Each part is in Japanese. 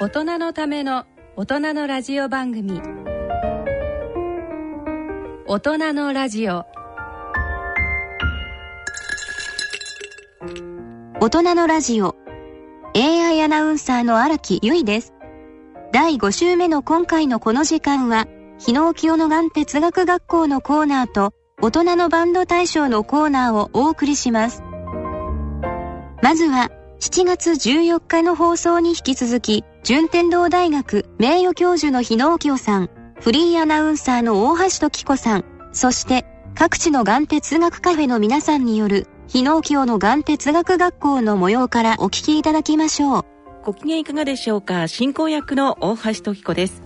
大人のための大人のラジオ番組。大人のラジオ。大人のラジオ。AI アナウンサーの荒木由衣です。第5週目の今回のこの時間は日野清野眼哲学学校のコーナーと大人のバンド大賞のコーナーをお送りします。まずは7月14日の放送に引き続き順天堂大学名誉教授の日野清さんフリーアナウンサーの大橋時子さんそして各地の眼哲学カフェの皆さんによる日野清の眼哲学学校の模様からお聞きいただきましょう。ご機嫌いかがでしょうか？進行役の大橋時子です。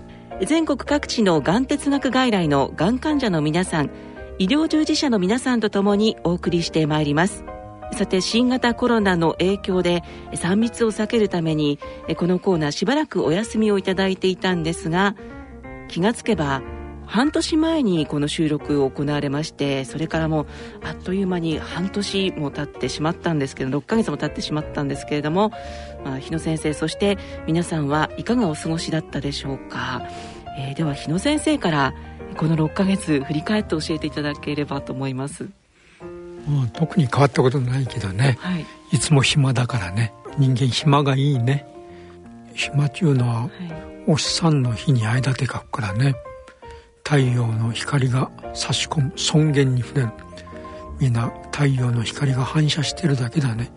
全国各地の眼哲学外来のがん患者の皆さん医療従事者の皆さんと共にお送りしてまいります。さて新型コロナの影響で3密を避けるためにこのコーナーしばらくお休みをいただいていたんですが気がつけば半年前にこの収録を行われましてそれからもうあっという間に半年も経ってしまったんですけど6ヶ月も経ってしまったんですけれども、まあ、日野先生そして皆さんはいかがお過ごしだったでしょうか、えー、では日野先生からこの6ヶ月振り返って教えていただければと思います。まあ、特に変わったことないけどね、はい、いつも暇だからね。人間暇がいいね。暇ちゅうのは、はい、おっさんの日に間で書くからね。太陽の光が差し込む尊厳に触れる。みんな太陽の光が反射してるだけだね。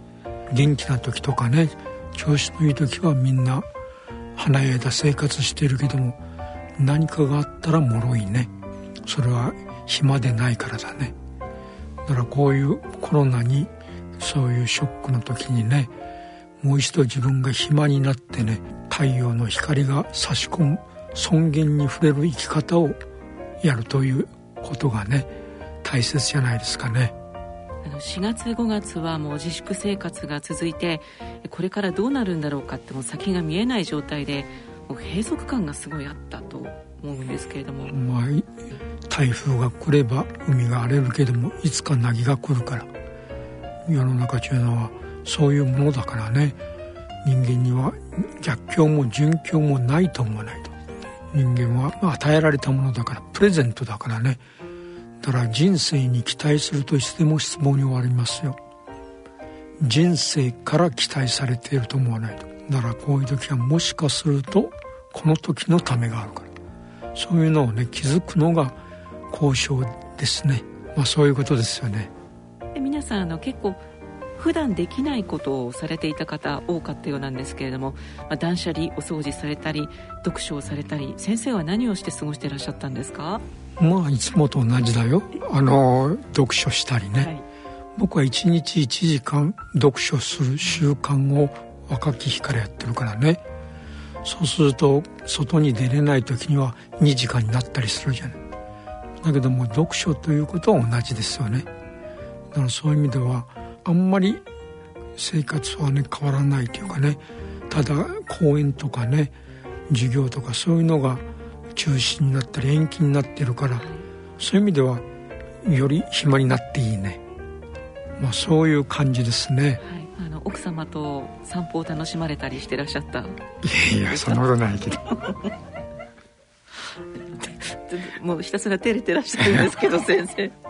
元気な時とかね。調子のいい時はみんな華やいだ生活してるけども何かがあったら脆いね。それは暇でないからだねだからこういうコロナにそういうショックの時にねもう一度自分が暇になってね太陽の光が差し込む尊厳に触れる生き方をやるということがね大切じゃないですかね。4月5月はもう自粛生活が続いてこれからどうなるんだろうかってもう先が見えない状態で閉塞感がすごいあったと思うんですけれども、まあ、台風が来れば海が荒れるけどもいつか凪が来るから。世の中というのはそういうものだからね。人間には逆境も順境もないと思わないと。人間は与えられたものだからプレゼントだからね。だから人生に期待するといつでも失望に終わりますよ。人生から期待されていると思わないと。だからこういう時はもしかするとこの時のためがあるから。そういうのをね気づくのが交渉ですね。まあそういうことですよね。皆さんあの結構普段できないことをされていた方多かったようなんですけれども、まあ、断捨離お掃除されたり読書をされたり先生は何をして過ごしていらっしゃったんですか？まあいつもと同じだよ。あの読書したりね、はい、僕は1日1時間読書する習慣を若き日からやってるからね。そうすると外に出れない時には2時間になったりするじゃない。だけども読書ということは同じですよね。だからそういう意味ではあんまり生活はね変わらないというかねただ公演とかね授業とかそういうのが中止になったり延期になってるからそういう意味ではより暇になっていいね。まあそういう感じですね、はい、奥様と散歩を楽しまれたりしてらっしゃった。いやいやそんなことないけど。もうひたすら照れてらっしゃるんですけど 先生。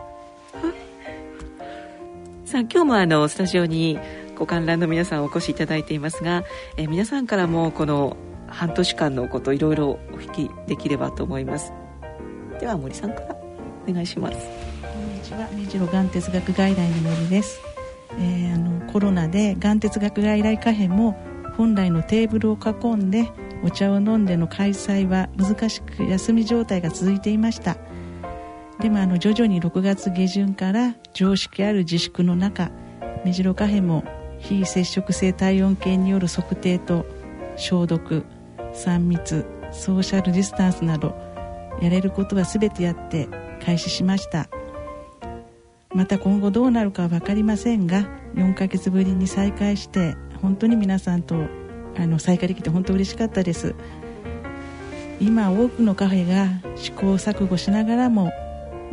さあ今日もあのスタジオにご観覧の皆さんお越しいただいていますが、え皆さんからもこの半年間のこといろいろお聞きできればと思います。では森さんからお願いします。こんにちは。目白がん哲学外来の森です、えー、あのコロナでがん哲学外来カフェも本来のテーブルを囲んでお茶を飲んでの開催は難しく休み状態が続いていました。でもあの徐々に6月下旬から常識ある自粛の中目白カフェも非接触性体温計による測定と消毒3密ソーシャルディスタンスなどやれることは全てやって開始しました。また今後どうなるかは分かりませんが4ヶ月ぶりに再開して本当に皆さんとあの再開できて本当嬉しかったです。今多くのカフェが試行錯誤しながらも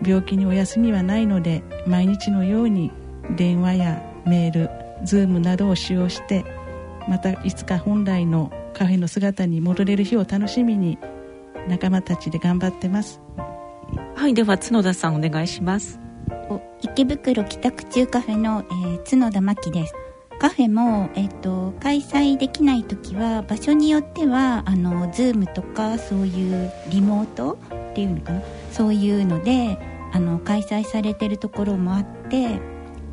病気にお休みはないので毎日のように電話やメール Zoom などを使用してまたいつか本来のカフェの姿に戻れる日を楽しみに仲間たちで頑張ってます。はいでは角田さんお願いします。池袋帰宅中カフェの、えー、角田真希です。カフェも、えーと、開催できない時は場所によってはあの Zoom とかそういうリモートっていうのかな？そういうのであの開催されてるところもあって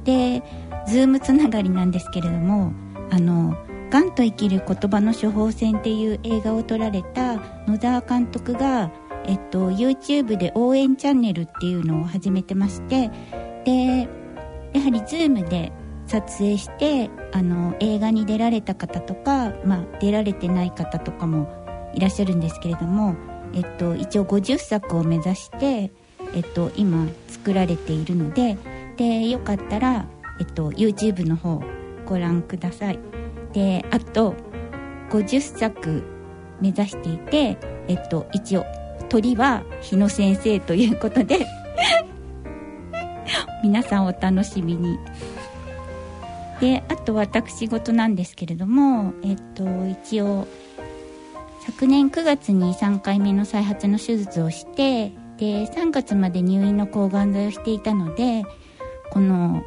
で Zoom つながりなんですけれどもあの「がんと生きる言葉の処方箋」っていう映画を撮られた野沢監督が、えっと、YouTube で応援チャンネルっていうのを始めてましてでやはり Zoom で撮影してあの映画に出られた方とか、まあ、出られてない方とかもいらっしゃるんですけれども、えっと、一応50作を目指して、えっと、今作られているのででよかったら、えっと、YouTube の方ご覧ください。であと50作目指していて、えっと、一応鳥は日野先生ということで 皆さんお楽しみに。であと私事なんですけれどもえっと一応昨年9月に3回目の再発の手術をしてで3月まで入院の抗がん剤をしていたのでこの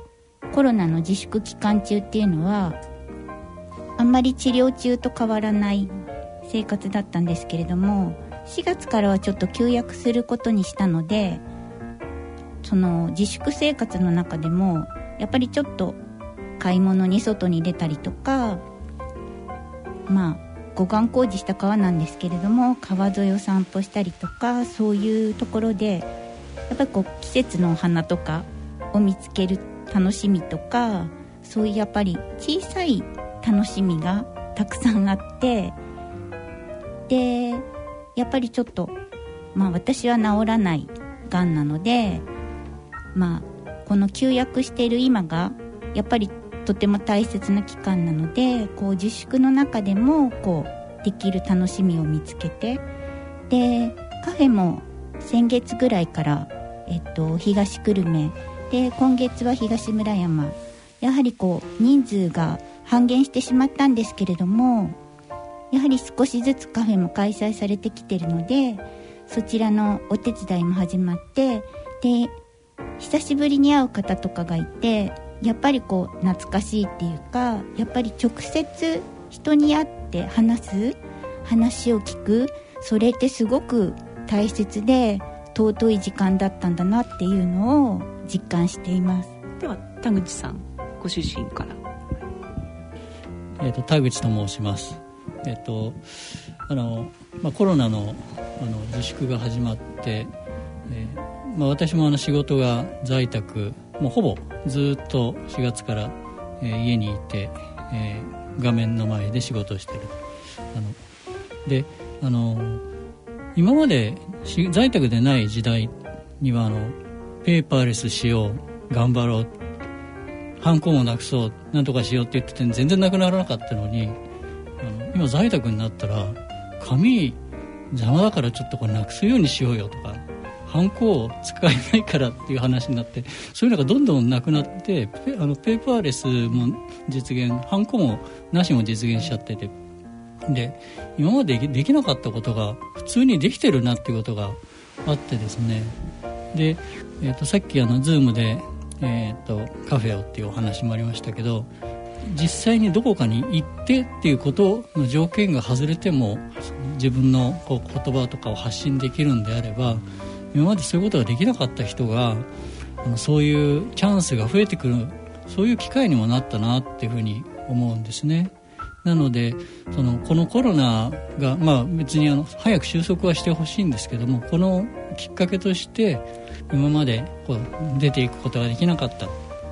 コロナの自粛期間中っていうのはあんまり治療中と変わらない生活だったんですけれども4月からはちょっと休薬することにしたのでその自粛生活の中でもやっぱりちょっと買い物に外に出たりとかまあ護岸工事した川なんですけれども川沿いを散歩したりとかそういうところでやっぱりこう季節のお花とかを見つける楽しみとかそういうやっぱり小さい楽しみがたくさんあってでやっぱりちょっとまあ私は治らないがんなのでまあこの休薬している今がやっぱりとても大切な期間なのでこう自粛の中でもこうできる楽しみを見つけてでカフェも先月ぐらいから、えっと、東久留米で今月は東村山。やはりこう人数が半減してしまったんですけれどもやはり少しずつカフェも開催されてきてるのでそちらのお手伝いも始まってで久しぶりに会う方とかがいてやっぱりこう懐かしいっていうかやっぱり直接人に会って話す話を聞くそれってすごく大切で尊い時間だったんだなっていうのを実感しています。では田口さんご主人から。えーと、田口と申しますえっ、とあの、まあ、コロナのあの自粛が始まって、えーまあ、私もあの仕事が在宅もうほぼずっと4月から、えー、家にいて、えー、画面の前で仕事をしてる。あのであの今まで在宅でない時代にはあのペーパーレスしよう頑張ろうハンコもなくそうなんとかしようって言ってて全然なくならなかったのに今在宅になったら紙邪魔だからちょっとこれなくすようにしようよとかハンコを使えないからっていう話になってそういうのがどんどんなくなってあのペーパーレスも実現ハンコもなしも実現しちゃってて。で今までできなかったことが普通にできてるなっていうことがあってですね。で、えー、とさっきあの Zoom で、えー、とカフェをっていうお話もありましたけど実際にどこかに行ってっていうことの条件が外れても自分のこう言葉とかを発信できるんであれば今までそういうことができなかった人がそういうチャンスが増えてくるそういう機会にもなったなっていうふうに思うんですね。なのでそのこのコロナが、まあ、別にあの早く収束はしてほしいんですけどもこのきっかけとして今までこう出ていくことができなかった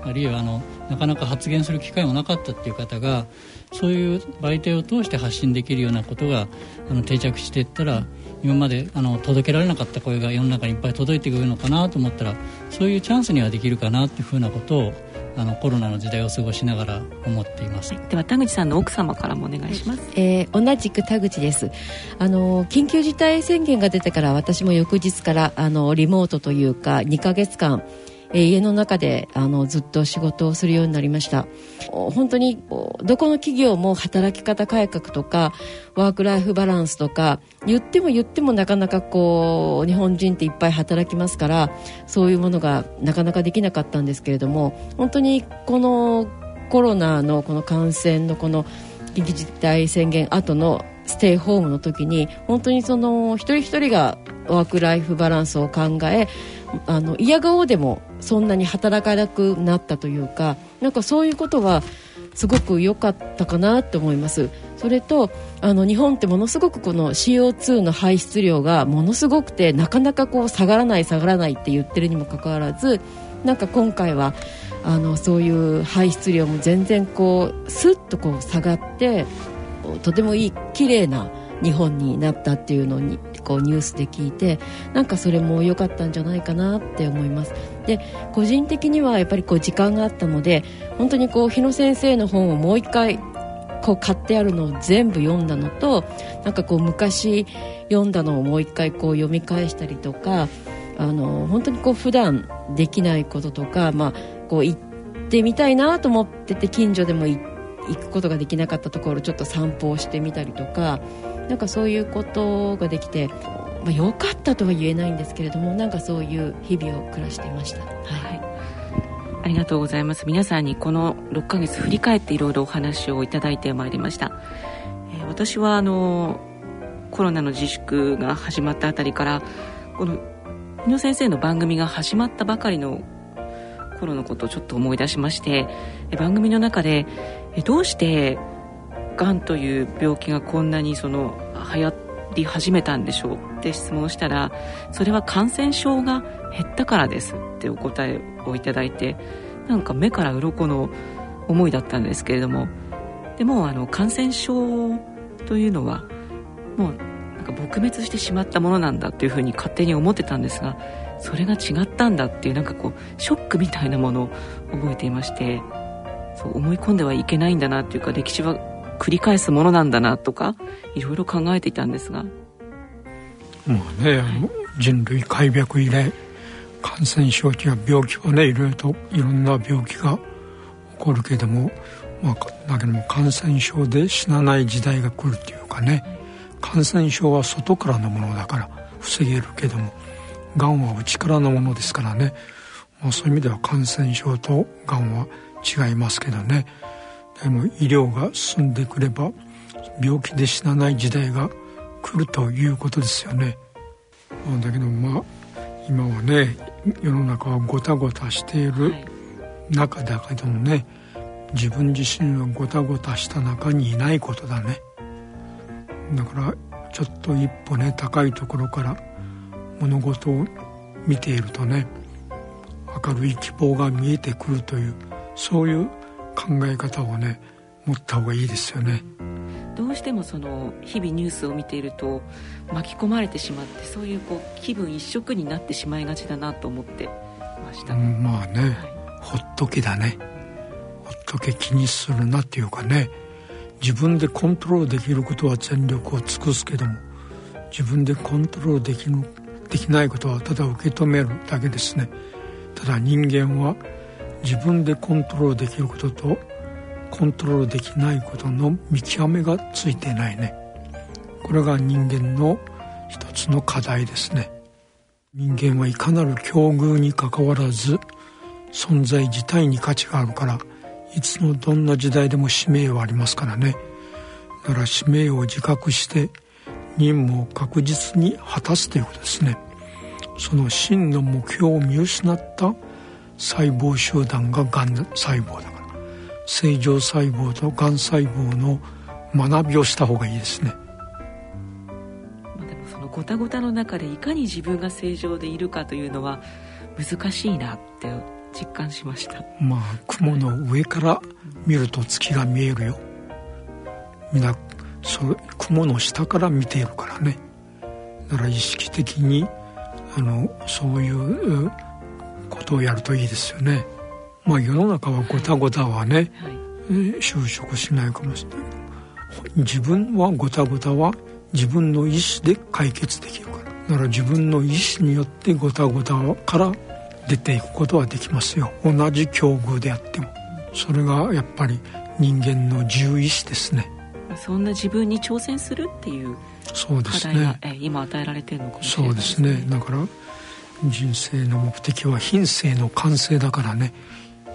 あるいはあのなかなか発言する機会もなかったっていう方がそういう媒体を通して発信できるようなことがあの定着していったら今まであの届けられなかった声が世の中にいっぱい届いてくるのかなと思ったらそういうチャンスにはできるかなっていうふうなことをあのコロナの時代を過ごしながら思っています、では田口さんの奥様からもお願いします、えー、同じく田口です。あの緊急事態宣言が出てから私も翌日からあのリモートというか2か月間え家の中であのずっと仕事をするようになりました。本当にどこの企業も働き方改革とかワークライフバランスとか言っても言ってもなかなかこう日本人っていっぱい働きますからそういうものがなかなかできなかったんですけれども本当にこのコロナのこの感染のこの緊急事態宣言後のステイホームの時に本当にその一人一人がワークライフバランスを考えあの嫌顔でもそんなに働かなくなったというかなんかそういうことはすごく良かったかなと思います。それとあの日本ってものすごくこの CO2 の排出量がものすごくてなかなかこう下がらない下がらないって言ってるにもかかわらずなんか今回はあのそういう排出量も全然こうスッとこう下がってとてもいい綺麗な日本になったっていうのにこうニュースで聞いてなんかそれも良かったんじゃないかなって思います。で個人的にはやっぱりこう時間があったので本当にこう日野先生の本をもう一回こう買ってあるのを全部読んだのとなんかこう昔読んだのをもう一回こう読み返したりとかあの本当にこう普段できないこととか、まあ、こう行ってみたいなと思ってて近所でも行くことができなかったところちょっと散歩をしてみたりとかなんかそういうことができて、まあ、よかったとは言えないんですけれどもなんかそういう日々を暮らしていました。はい、ありがとうございます。皆さんにこの6ヶ月振り返っていろいろお話をいただいてまいりました、えー、私はあのコロナの自粛が始まったあたりからこの日野先生の番組が始まったばかりの頃のことをちょっと思い出しまして番組の中でどうしてがんという病気がこんなにその流行り始めたんでしょうって質問したらそれは感染症が減ったからですってお答えをいただいてなんか目から鱗の思いだったんですけれどもでもあの感染症というのはもうなんか撲滅してしまったものなんだというふうに勝手に思ってたんですがそれが違ったんだっていうなんかこうショックみたいなものを覚えていましてそう思い込んではいけないんだなっていうか歴史は繰り返すものなんだなとかいろいろ考えていたんですが。まあね、はい、人類開闢以来感染症や病気はねいろいろといろんな病気が起こるけども、まあ、だけども感染症で死なない時代が来るっていうかね感染症は外からのものだから防げるけどもがんは内からのものですからね、まあ、そういう意味では感染症とがんは違いますけどねでも医療が進んでくれば病気で死なない時代が来るということですよね。まあ、だけどまあ今はね世の中はごたごたしている中だけどもね自分自身はごたごたした中にいないことだね。だからちょっと一歩ね高いところから物事を見ているとね明るい希望が見えてくるというそういう考え方をね持った方がいいですよね。どうしてもその日々ニュースを見ていると巻き込まれてしまってそういうこう気分一色になってしまいがちだなと思ってました、うん、まあね、はい、ほっとけだね。ほっとけ気にするなっていうかね。自分でコントロールできることは全力を尽くすけども自分でコントロールできるできないことはただ受け止めるだけですね。ただ人間は自分でコントロールできることとコントロールできないことの見極めがついてないね。これが人間の一つの課題ですね。人間はいかなる境遇にかかわらず存在自体に価値があるからいつのどんな時代でも使命はありますからね。だから使命を自覚して任務を確実に果たすということですね。その真の目標を見失った細胞集団ががん細胞だから。正常細胞とがん細胞の学びをした方がいいですね。でもそのごたごたの中でいかに自分が正常でいるかというのは難しいなって実感しました。まあ雲の上から見ると月が見えるよ。みんなそ雲の下から見ているからね。だから意識的にあのそういうことをやるといいですよね。まあ世の中はごたごたはね、はい、就職しないかもしれない。自分はごたごたは自分の意思で解決できるから。だから自分の意思によってごたごたから出ていくことはできますよ。同じ境遇であっても。それがやっぱり人間の自由意志ですね。そんな自分に挑戦するっていうそうですね。今与えられてるのかもしれないですね。そうですね。だから人生の目的は品性の完成だからね。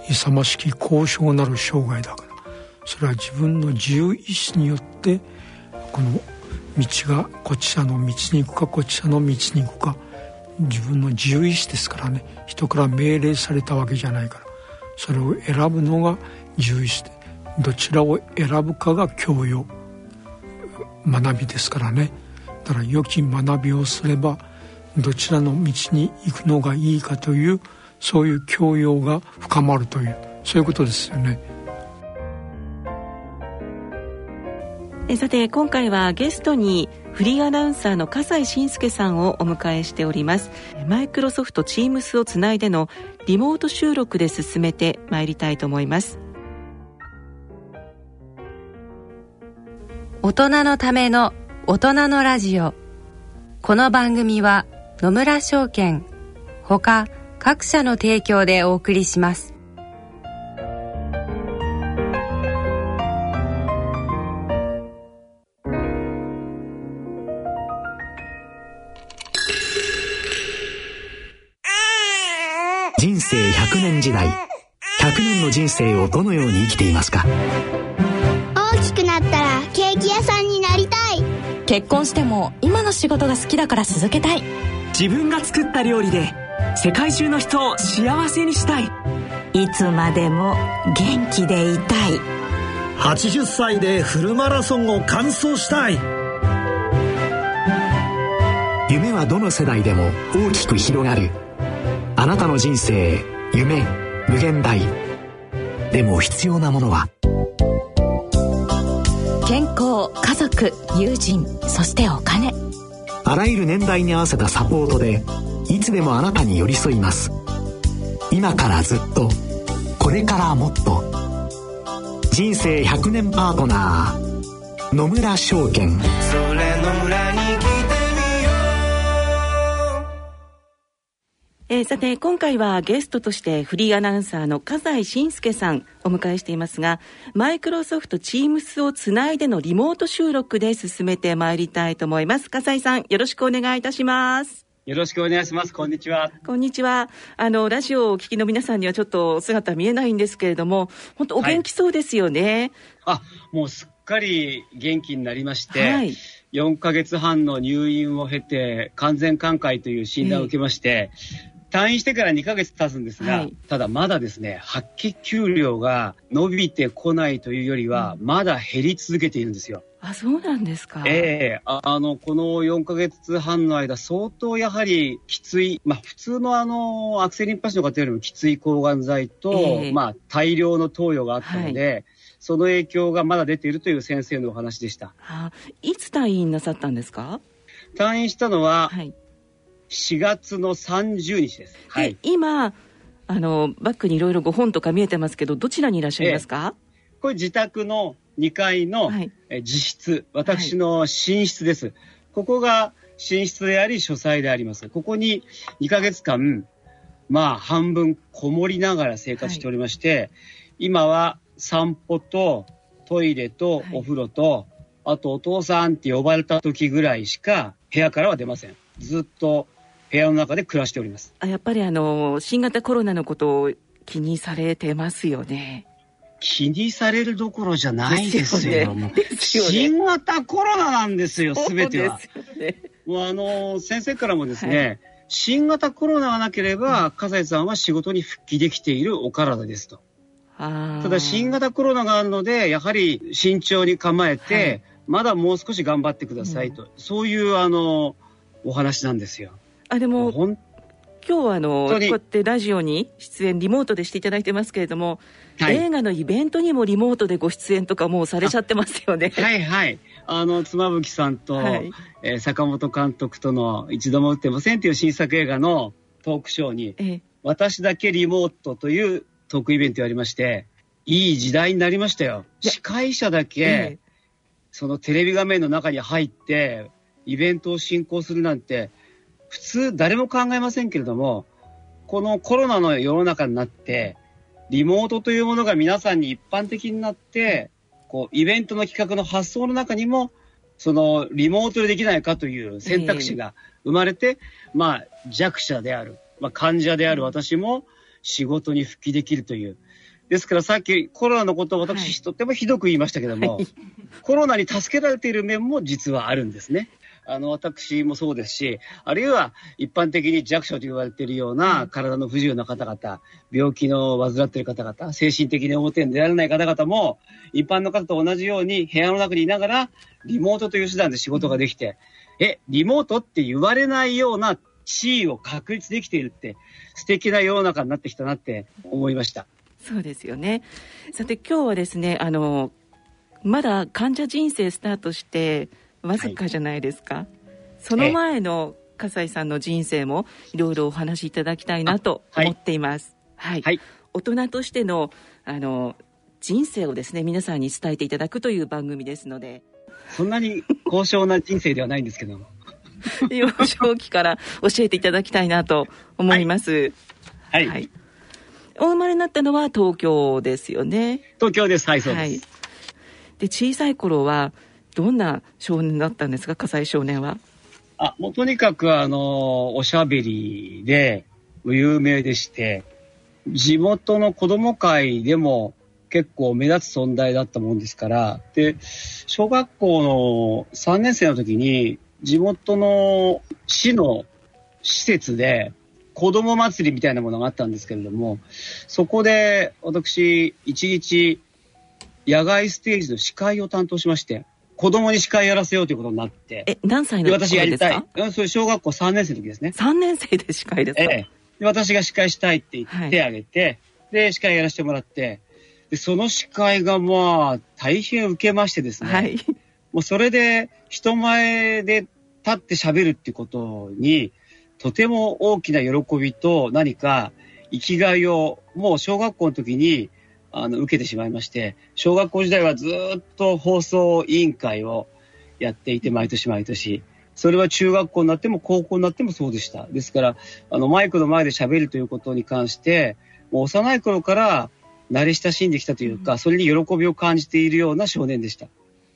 勇ましき高尚なる生涯だから。それは自分の自由意志によってこの道がこちらの道に行くかこちらの道に行くか。自分の自由意志ですからね。人から命令されたわけじゃないから。それを選ぶのが自由意志でどちらを選ぶかが教養学びですからね。だから良き学びをすればどちらの道に行くのがいいかというそういう教養が深まるというそういうことですよね。えさて今回はゲストにフリーアナウンサーの笠井信介さんをお迎えしております。マイクロソフト Teams をつないでのリモート収録で進めてまいりたいと思います。大人のための大人のラジオ。この番組は野村証券。ほか各社の提供でお送りします。人生100年時代。100年の人生をどのように生きていますか？大きくなったらケーキ屋さんになりたい。結婚しても今の仕事が好きだから続けたい自分が作った料理で世界中の人を幸せにしたい。いつまでも元気でいたい。80歳でフルマラソンを完走したい。夢はどの世代でも大きく広がる。あなたの人生夢無限大。でも必要なものは？健康家族友人そしてお金あらゆる年代に合わせたサポートでいつでもあなたに寄り添います。今からずっとこれからもっと。人生100年パートナー野村証券えー、さて今回はゲストとしてフリーアナウンサーの笠井信介さんお迎えしていますがマイクロソフト Teams をつないでのリモート収録で進めてまいりたいと思います。笠井さんよろしくお願いいたします。よろしくお願いします。こんにちは。こんにちは。あのラジオをお聞きの皆さんにはちょっと姿見えないんですけれども本当お元気そうですよね、はい、あもうすっかり元気になりまして、はい。4ヶ月半の入院を経て完全寛解という診断を受けまして、えー退院してから2ヶ月経つんですが、はい、ただまだですね、白血球量が伸びてこないというよりは、まだ減り続けているんですよ。あ、そうなんですか。ええー、あの、この4ヶ月半の間、相当やはりきつい、まあ普通のあの、悪性リンパ腫の方よりもきつい抗がん剤と、えー、まあ大量の投与があったので、はいその影響がまだ出ているという先生のお話でした。あいつ退院なさったんですか？退院したのは、はい、4月の30日です。はい、今あのバッグにいろいろご本とか見えてますけどどちらにいらっしゃいますか、えー、これ自宅の2階の、はい、え自室。私の寝室です、はい、ここが寝室であり書斎であります。ここに2ヶ月間まあ半分こもりながら生活しておりまして、はい、今は散歩とトイレとお風呂と、あとお父さんって呼ばれた時ぐらいしか部屋からは出ません。ずっと部屋の中で暮らしております。あやっぱりあの新型コロナのことを気にされてますよね。気にされるどころじゃないですよ。ね、新型コロナなんですよ、すべては。ね、もうあの、先生からもですね、はい、新型コロナがなければ、笠井さんは仕事に復帰できているお体ですと。ただ、新型コロナがあるので、やはり慎重に構えて、はい、まだもう少し頑張ってくださいと、うん、そういうあの、お話なんですよ。あでも今日はあのこうやってラジオに出演リモートでしていただいてますけれども、はい、映画のイベントにもリモートでご出演とかもうされちゃってますよね。はいはい。あの妻夫木さんと、はい、えー、坂本監督との「一度も打ってません」という新作映画のトークショーに「ええ、私だけリモート」というトークイベントやりましていい時代になりましたよ。司会者だけ、え、そのテレビ画面の中に入ってイベントを進行するなんて普通誰も考えませんけれども、このコロナの世の中になって、リモートというものが皆さんに一般的になって、こう、イベントの企画の発想の中にも、その、リモートでできないかという選択肢が生まれて、えー、まあ、弱者である、まあ、患者である私も仕事に復帰できるという。ですからさっきコロナのことを私、はい、とってもひどく言いましたけども、はい、コロナに助けられている面も実はあるんですね。あの、私もそうですし、あるいは一般的に弱者と言われているような体の不自由な方々、病気の患っている方々、精神的に表に出られない方々も、一般の方と同じように部屋の中にいながら、リモートという手段で仕事ができて、え、リモートって言われないような地位を確立できているって、素敵な世の中になってきたなって思いました。そうですよね。さて今日はですね、あの、まだ患者人生スタートして、わずかじゃないですか、はい、その前の笠井さんの人生もいろいろお話しいただきたいなと思っています。はい、はい、大人としてのあの人生をですね皆さんに伝えていただくという番組ですので。そんなに高尚な人生ではないんですけども。幼少期から教えていただきたいなと思います。はい。はい、お生まれになったのは東京ですよね。東京です。はい、そうです。はい、で小さい頃はどんな少年だったんですか、葛西少年は？あ、もうとにかくあの、おしゃべりで有名でして、地元の子供会でも結構目立つ存在だったもんですから、で、小学校の3年生の時に、地元の市の施設で、子供祭りみたいなものがあったんですけれども、そこで私、一日、野外ステージの司会を担当しまして、子供に司会やらせようということになって。え、何歳の時ですか私やりたい。それ小学校3年生の時ですね。3年生で司会ですか？ええ。で私が司会したいって言ってあげて、はい、で、司会やらせてもらって、で、その司会がまあ、大変受けましてですね。はい。もうそれで、人前で立って喋るってことに、とても大きな喜びと何か生きがいを、もう小学校の時にあの、受けてしまいまして、小学校時代はずっと放送委員会をやっていて、毎年毎年。それは中学校になっても高校になってもそうでした。ですから、あの、マイクの前で喋るということに関して、もう幼い頃から慣れ親しんできたというか、それに喜びを感じているような少年でした。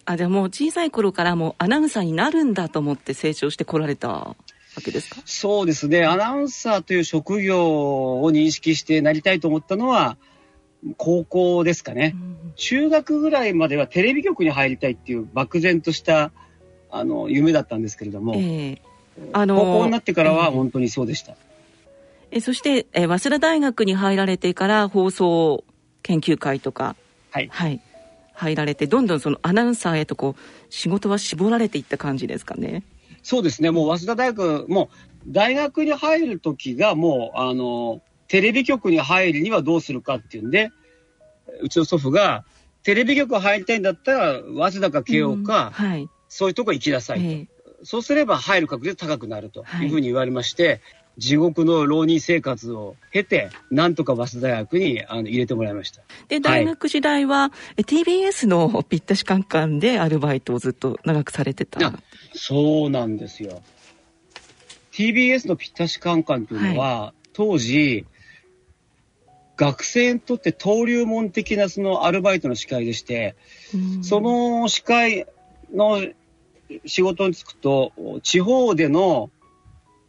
あ、でも小さい頃からもうアナウンサーになるんだと思って成長してこられたわけですか？そうですね。アナウンサーという職業を認識してなりたいと思ったのは、高校ですかね、うん、中学ぐらいまではテレビ局に入りたいっていう漠然としたあの夢だったんですけれども、えー、あのー、高校になってからは本当にそうでした。えー、そして、えー、早稲田大学に入られてから放送研究会とか、はい、はい、入られてどんどんそのアナウンサーへとこう仕事は絞られていった感じですかね。そうですね。もう早稲田大学もう大学に入る時がもうあのテレビ局に入るにはどうするかっていうんで、うちの祖父が、テレビ局入りたいんだったら、早稲田か慶応か、うんはい、そういうとこ行きなさいと、えー、そうすれば入る確率高くなるというふうに言われまして、はい、地獄の浪人生活を経て、なんとか早稲田大学にあの入れてもらいました。で、大学時代は、はい、TBS のぴったしカンカンでアルバイトをずっと長くされてた。そうなんですよ。TBS のぴったしカンカンというのは、当時、学生にとって登竜門的なそのアルバイトの司会でして、その司会の仕事に就くと、地方での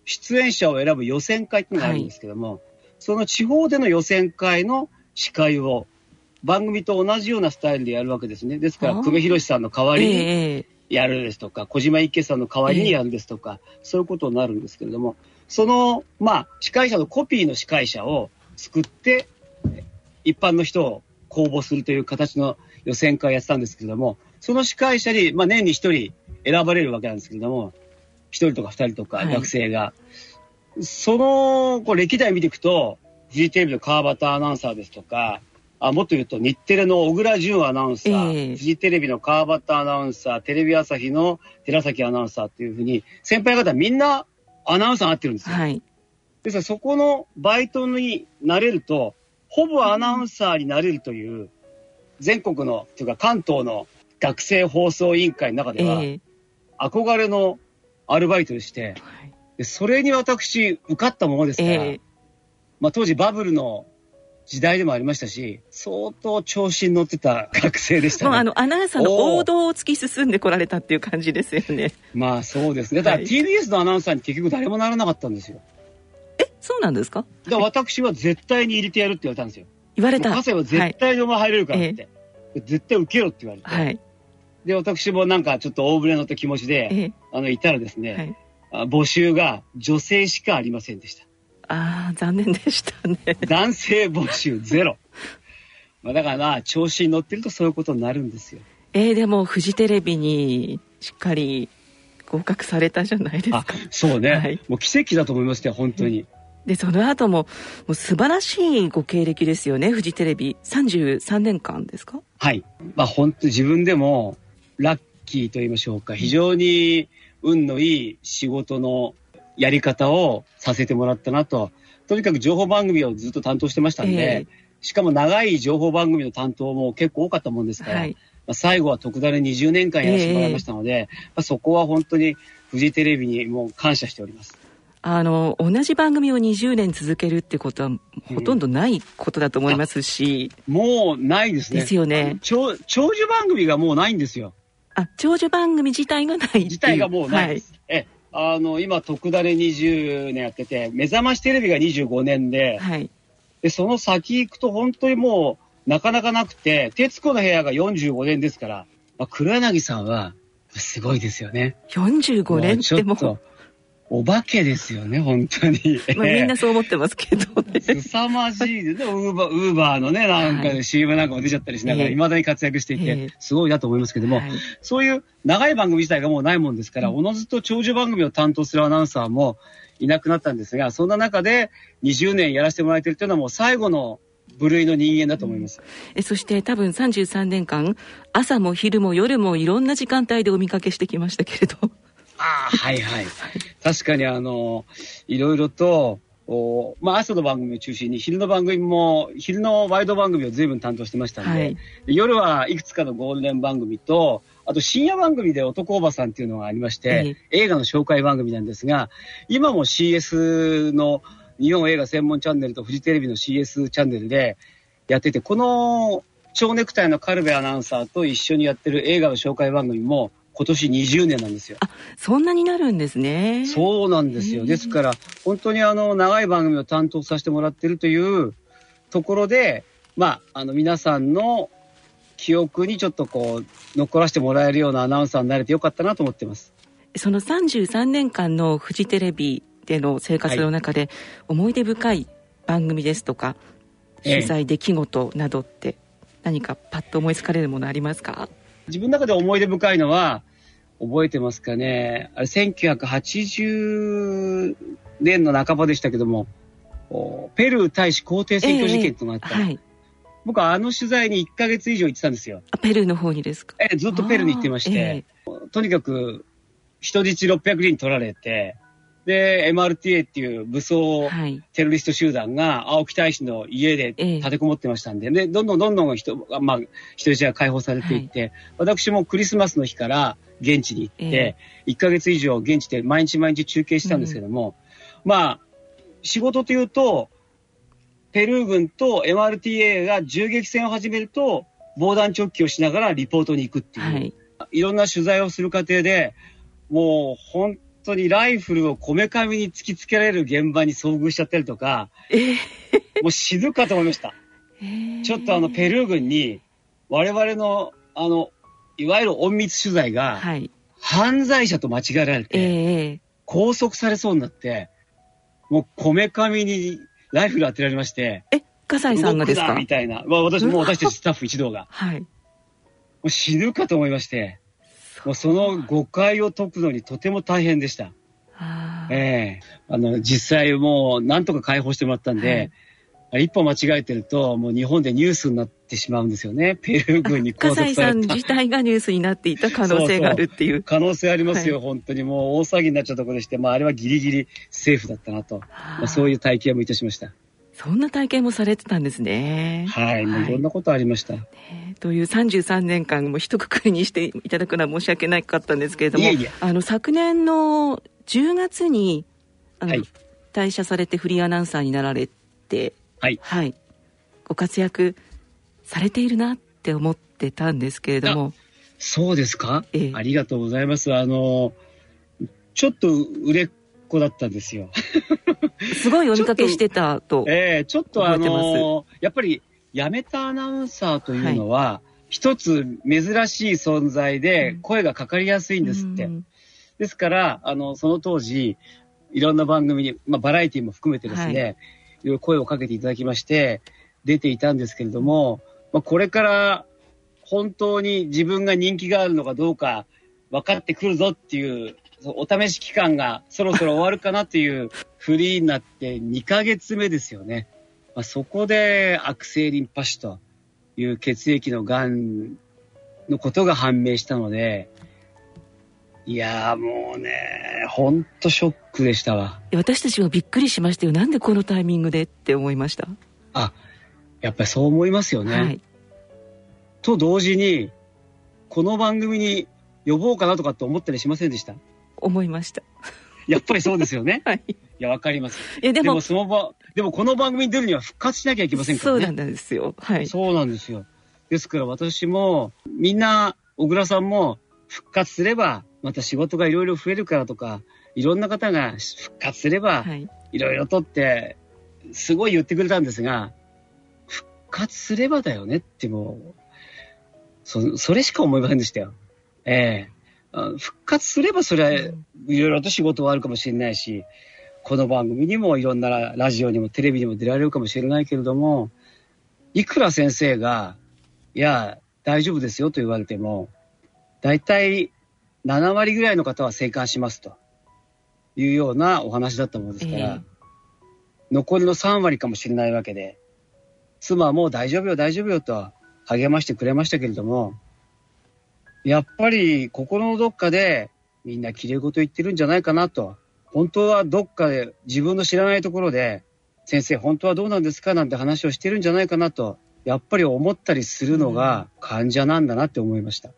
出演者を選ぶ予選会っていうのがあるんですけども、はい、その地方での予選会の司会を番組と同じようなスタイルでやるわけですね。ですから、久米宏さんの代わりにやるですとか、小島一家さんの代わりにやるですとか、そういうことになるんですけれども、その、まあ、司会者のコピーの司会者を作って、一般の人を公募するという形の予選会をやってたんですけれども、その司会者に、まあ、年に一人選ばれるわけなんですけれども、一人とか二人とか学生が、はい、そのこう歴代見ていくと、フジテレビの川端アナウンサーですとか、あもっと言うと日テレの小倉淳アナウンサー、えー、フジテレビの川端アナウンサー、テレビ朝日の寺崎アナウンサーっていうふうに、先輩方みんなアナウンサーになってるんですよ。はい、ですからそこのバイトになれると、ほぼアナウンサーになれるという、全国の、というか関東の学生放送委員会の中では、憧れのアルバイトでして、でそれに私受かったものですから、まあ当時バブルの時代でもありましたし、相当調子に乗ってた学生でしたね。もうあの、アナウンサーの王道を突き進んでこられたっていう感じですよね。まあそうですね。だから TBS のアナウンサーに結局誰もならなかったんですよ。え、そうなんですか？だから私は絶対に入れてやるって言われたんですよ。言われた。加瀬は絶対にお前入れるからって。はい、絶対受けろって言われて。はい。で、私もなんかちょっと大船乗った気持ちで、あの、いたらですね、はい、募集が女性しかありませんでした。ああ、残念でしたね。男性募集ゼロ。まあだからまあ、調子に乗ってるとそういうことになるんですよ。えー、でも、フジテレビにしっかり合格されたじゃないですか。そうね、はい、もう奇跡だと思いますよ、本当に。で、その後も、もう素晴らしいご経歴ですよね、フジテレビ。33年間ですか？はい。まあ本当自分でも、ラッキーと言いましょうか、非常に運のいい仕事のやり方をさせてもらったなと。とにかく情報番組をずっと担当してましたんで、えー、しかも長い情報番組の担当も結構多かったもんですから、はい、まあ、最後は特ダネ20年間やらせてもらいましたので、えー、まあ、そこは本当にフジテレビにもう感謝しております。あの、同じ番組を20年続けるってことはほとんどないことだと思いますし。うん、もうないですね。ですよね。長長寿番組がもうないんですよ。あ、長寿番組自体がない自体がもうないです。はい、えあの、今、特ダネ20年やってて、目覚ましテレビが25年で、はい、で、その先行くと本当にもう、なかなかなくて、徹子の部屋が45年ですから、まあ、黒柳さんは、すごいですよね。45年ってもう。お化けですよね、本当に。まあ、みんなそう思ってますけどね。凄まじいですね。ウーバー、ウーバーのね、なんかで CM なんかも出ちゃったりしながら、未だに活躍していて、すごいなと思いますけども、はいそういう長い番組自体がもうないもんですから、おのずと長寿番組を担当するアナウンサーもいなくなったんですが、そんな中で20年やらせてもらえてるというのはもう最後の部類の人間だと思います。えそして多分33年間、朝も昼も夜もいろんな時間帯でお見かけしてきましたけれど。ああ、はいはい。確かにあの、いろいろと、おまあ、朝の番組を中心に、昼の番組も、昼のワイド番組を随分担当してましたんで、はい。で夜はいくつかのゴールデン番組と、あと深夜番組で男おばさんっていうのがありまして、映画の紹介番組なんですが、今も CS の日本映画専門チャンネルとフジテレビの CS チャンネルでやってて、この蝶ネクタイのカルベアナウンサーと一緒にやってる映画の紹介番組も今年20年なんですよ。そんなになるんですね。そうなんですよ。ですから、本当にあの、長い番組を担当させてもらってるというところで、まあ、あの、皆さんの記憶にちょっとこう、残らせてもらえるようなアナウンサーになれてよかったなと思ってます。その33年間のフジテレビでの生活の中で、思い出深い番組ですとか、ええ取材、出来事などって、何かパッと思いつかれるものありますか？自分の中で思い出深いのは、覚えてますかね？あれ、1980年の半ばでしたけども、おペルー大使公邸選挙事件となった。はい。僕はあの取材に1ヶ月以上行ってたんですよ。あペルーの方にですか？ええずっとペルーに行ってまして、とにかく人質600人取られて、で、MRTA っていう武装テロリスト集団が青木大使の家で立てこもってましたんで、で、どんどんどんどん人が、まあ、人質が解放されていって、私もクリスマスの日から現地に行って、1ヶ月以上現地で毎日毎日中継してたんですけども、まあ、仕事というと、ペルー軍と MRTA が銃撃戦を始めると、防弾チョッキをしながらリポートに行くっていう、い、ろんな取材をする過程で、もう本当にライフルをこめかみに突きつけられる現場に遭遇しちゃったりとか、もう死ぬかと思いました。ちょっとあのペルー軍に我々のあの、いわゆる隠密取材が、犯罪者と間違えられて、拘束されそうになって、もうこめかみにライフル当てられまして、え、笠井さんがですか？みたいな。まあ私もう私たちスタッフ一同が。はい。もう死ぬかと思いまして、もうその誤解を解くのにとても大変でした。ええあの、実際もうなんとか解放してもらったんで、一歩間違えてると、もう日本でニュースになってしまうんですよね。ペルー軍に拘束された。さん自体がニュースになっていた可能性があるっていう。可能性ありますよ、はい本当にもう大騒ぎになっちゃったところでして、まああれはギリギリセーフだったなと、まあ、そういう体験もいたしました。そんな体験もされてたんですね。はい、もういろんなことありました。という33年間も一括りにしていただくのは申し訳なかったんですけれども、いえいえあの昨年の10月にあの、退社されてフリーアナウンサーになられて、はい、はい、ご活躍されているなって思ってたんですけれども。そうですか、ええ、ありがとうございます。あの、ちょっと売れっ子だったんですよ。すごいお見かけしてたと。ええー、ちょっとあのやっぱり辞めたアナウンサーというのは、はい、一つ珍しい存在で声がかかりやすいんですって。うん、ですから、あの、その当時、いろんな番組に、まあ、バラエティも含めてですね、はい、いろいろ声をかけていただきまして、出ていたんですけれども、まあ、これから本当に自分が人気があるのかどうか分かってくるぞっていうお試し期間がそろそろ終わるかなというフリーになって2ヶ月目ですよね。まあ、そこで悪性リンパ腫という血液のがんのことが判明したので、いやもうね、ほんとショックでしたわ。私たちもびっくりしましたよ。なんでこのタイミングでって思いました？あ、やっぱりそう思いますよね。はい、と同時に、この番組に呼ぼうかなとかって思ったりしませんでした？思いました。やっぱりそうですよね。はい。いや、わかります。いや、でも、でもその場、でもこの番組に出るには復活しなきゃいけませんからね。そうなんですよ。はい。そうなんですよ。ですから私も、みんな、小倉さんも復活すれば、また仕事がいろいろ増えるからとか、いろんな方が復活すれば、い。ろいろとって、すごい言ってくれたんですが、復活すればだよねってもう、そ、それしか思いませんでしたよ。ええ。復活すればそれはいろいろと仕事はあるかもしれないし、この番組にもいろんなラジオにもテレビにも出られるかもしれないけれども、いくら先生が、いや、大丈夫ですよと言われても、大体7割ぐらいの方は生還しますというようなお話だったものですから、えー、残りの3割かもしれないわけで、妻も大丈夫よ大丈夫よと励ましてくれましたけれども、やっぱり心のどっかでみんな綺麗事言ってるんじゃないかなと。本当はどっかで自分の知らないところで、先生本当はどうなんですかなんて話をしてるんじゃないかなと、やっぱり思ったりするのが患者なんだなって思いました。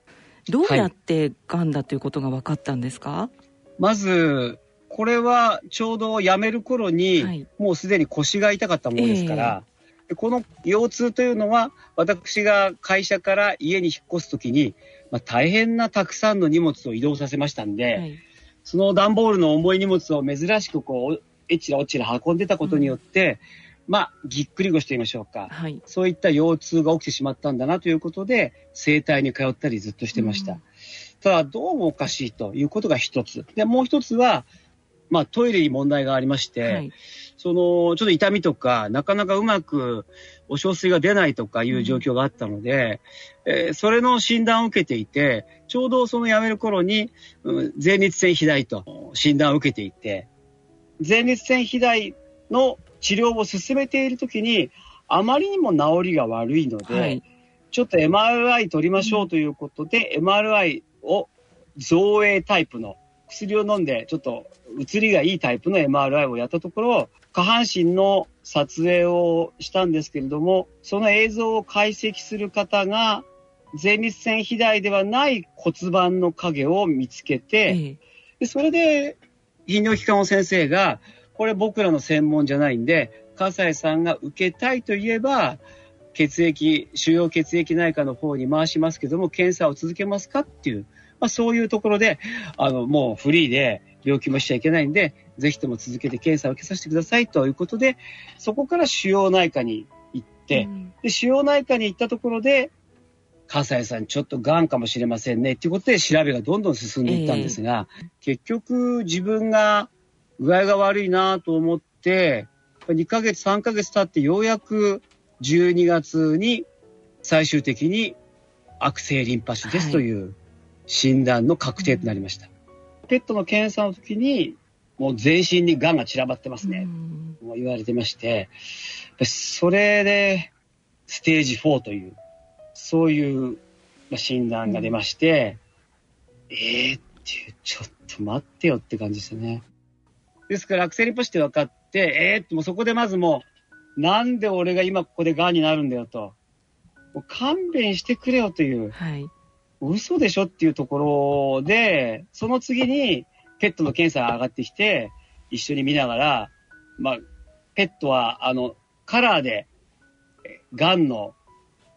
どうやって癌だということが分かったんですか、はい、まず、これはちょうど辞める頃に、はい、もうすでに腰が痛かったものですから、えー、この腰痛というのは、私が会社から家に引っ越すときに、まあ、大変なたくさんの荷物を移動させましたんで、はい、その段ボールの重い荷物を珍しくこう、えちらおちら運んでたことによって、うん、まあ、ぎっくり腰と言いましょうか、はい、そういった腰痛が起きてしまったんだなということで、整体に通ったりずっとしてました。うん、ただ、どうもおかしいということが一つ。で、もう一つは、まあ、トイレに問題がありまして、はい、その、ちょっと痛みとか、なかなかうまくお小水が出ないとかいう状況があったので、うん、えー、それの診断を受けていて、ちょうどその辞める頃に、うん、前立腺肥大と診断を受けていて、前立腺肥大の治療を進めているときに、あまりにも治りが悪いので、はい、ちょっと MRI 取りましょうということで、うん、MRI を造影タイプの薬を飲んで、ちょっと映りがいいタイプの MRI をやったところ、下半身の撮影をしたんですけれども、その映像を解析する方が、前立腺肥大ではない骨盤の影を見つけて、でそれで、泌尿器科の先生が、これ僕らの専門じゃないんで、笠井さんが受けたいといえば、血液、主要血液内科の方に回しますけども、検査を続けますかっていうまあ、そういうところで、あの、もうフリーで病気もしちゃいけないんで、ぜひとも続けて検査を受けさせてくださいということで、そこから腫瘍内科に行って、うん、で、腫瘍内科に行ったところで、笠井さんちょっと癌かもしれませんねっていうことで調べがどんどん進んでいったんですが、えー、結局自分が具合が悪いなと思って、2ヶ月、3ヶ月経ってようやく12月に最終的に悪性リンパ腫ですという診断の確定となりました。ペットの検査の時に、もう全身に癌が散らばってますね。もう言われてまして、それで、ステージ4という、そういう診断が出まして、うん、えーっていう、ちょっと待ってよって感じですね。ですから、アクセルポシって分かって、えーって、もうそこでまずもう、なんで俺が今ここで癌になるんだよと。もう勘弁してくれよという。はい。嘘でしょっていうところで、その次にペットの検査が上がってきて、一緒に見ながら、まあ、ペットは、あの、カラーで、がんの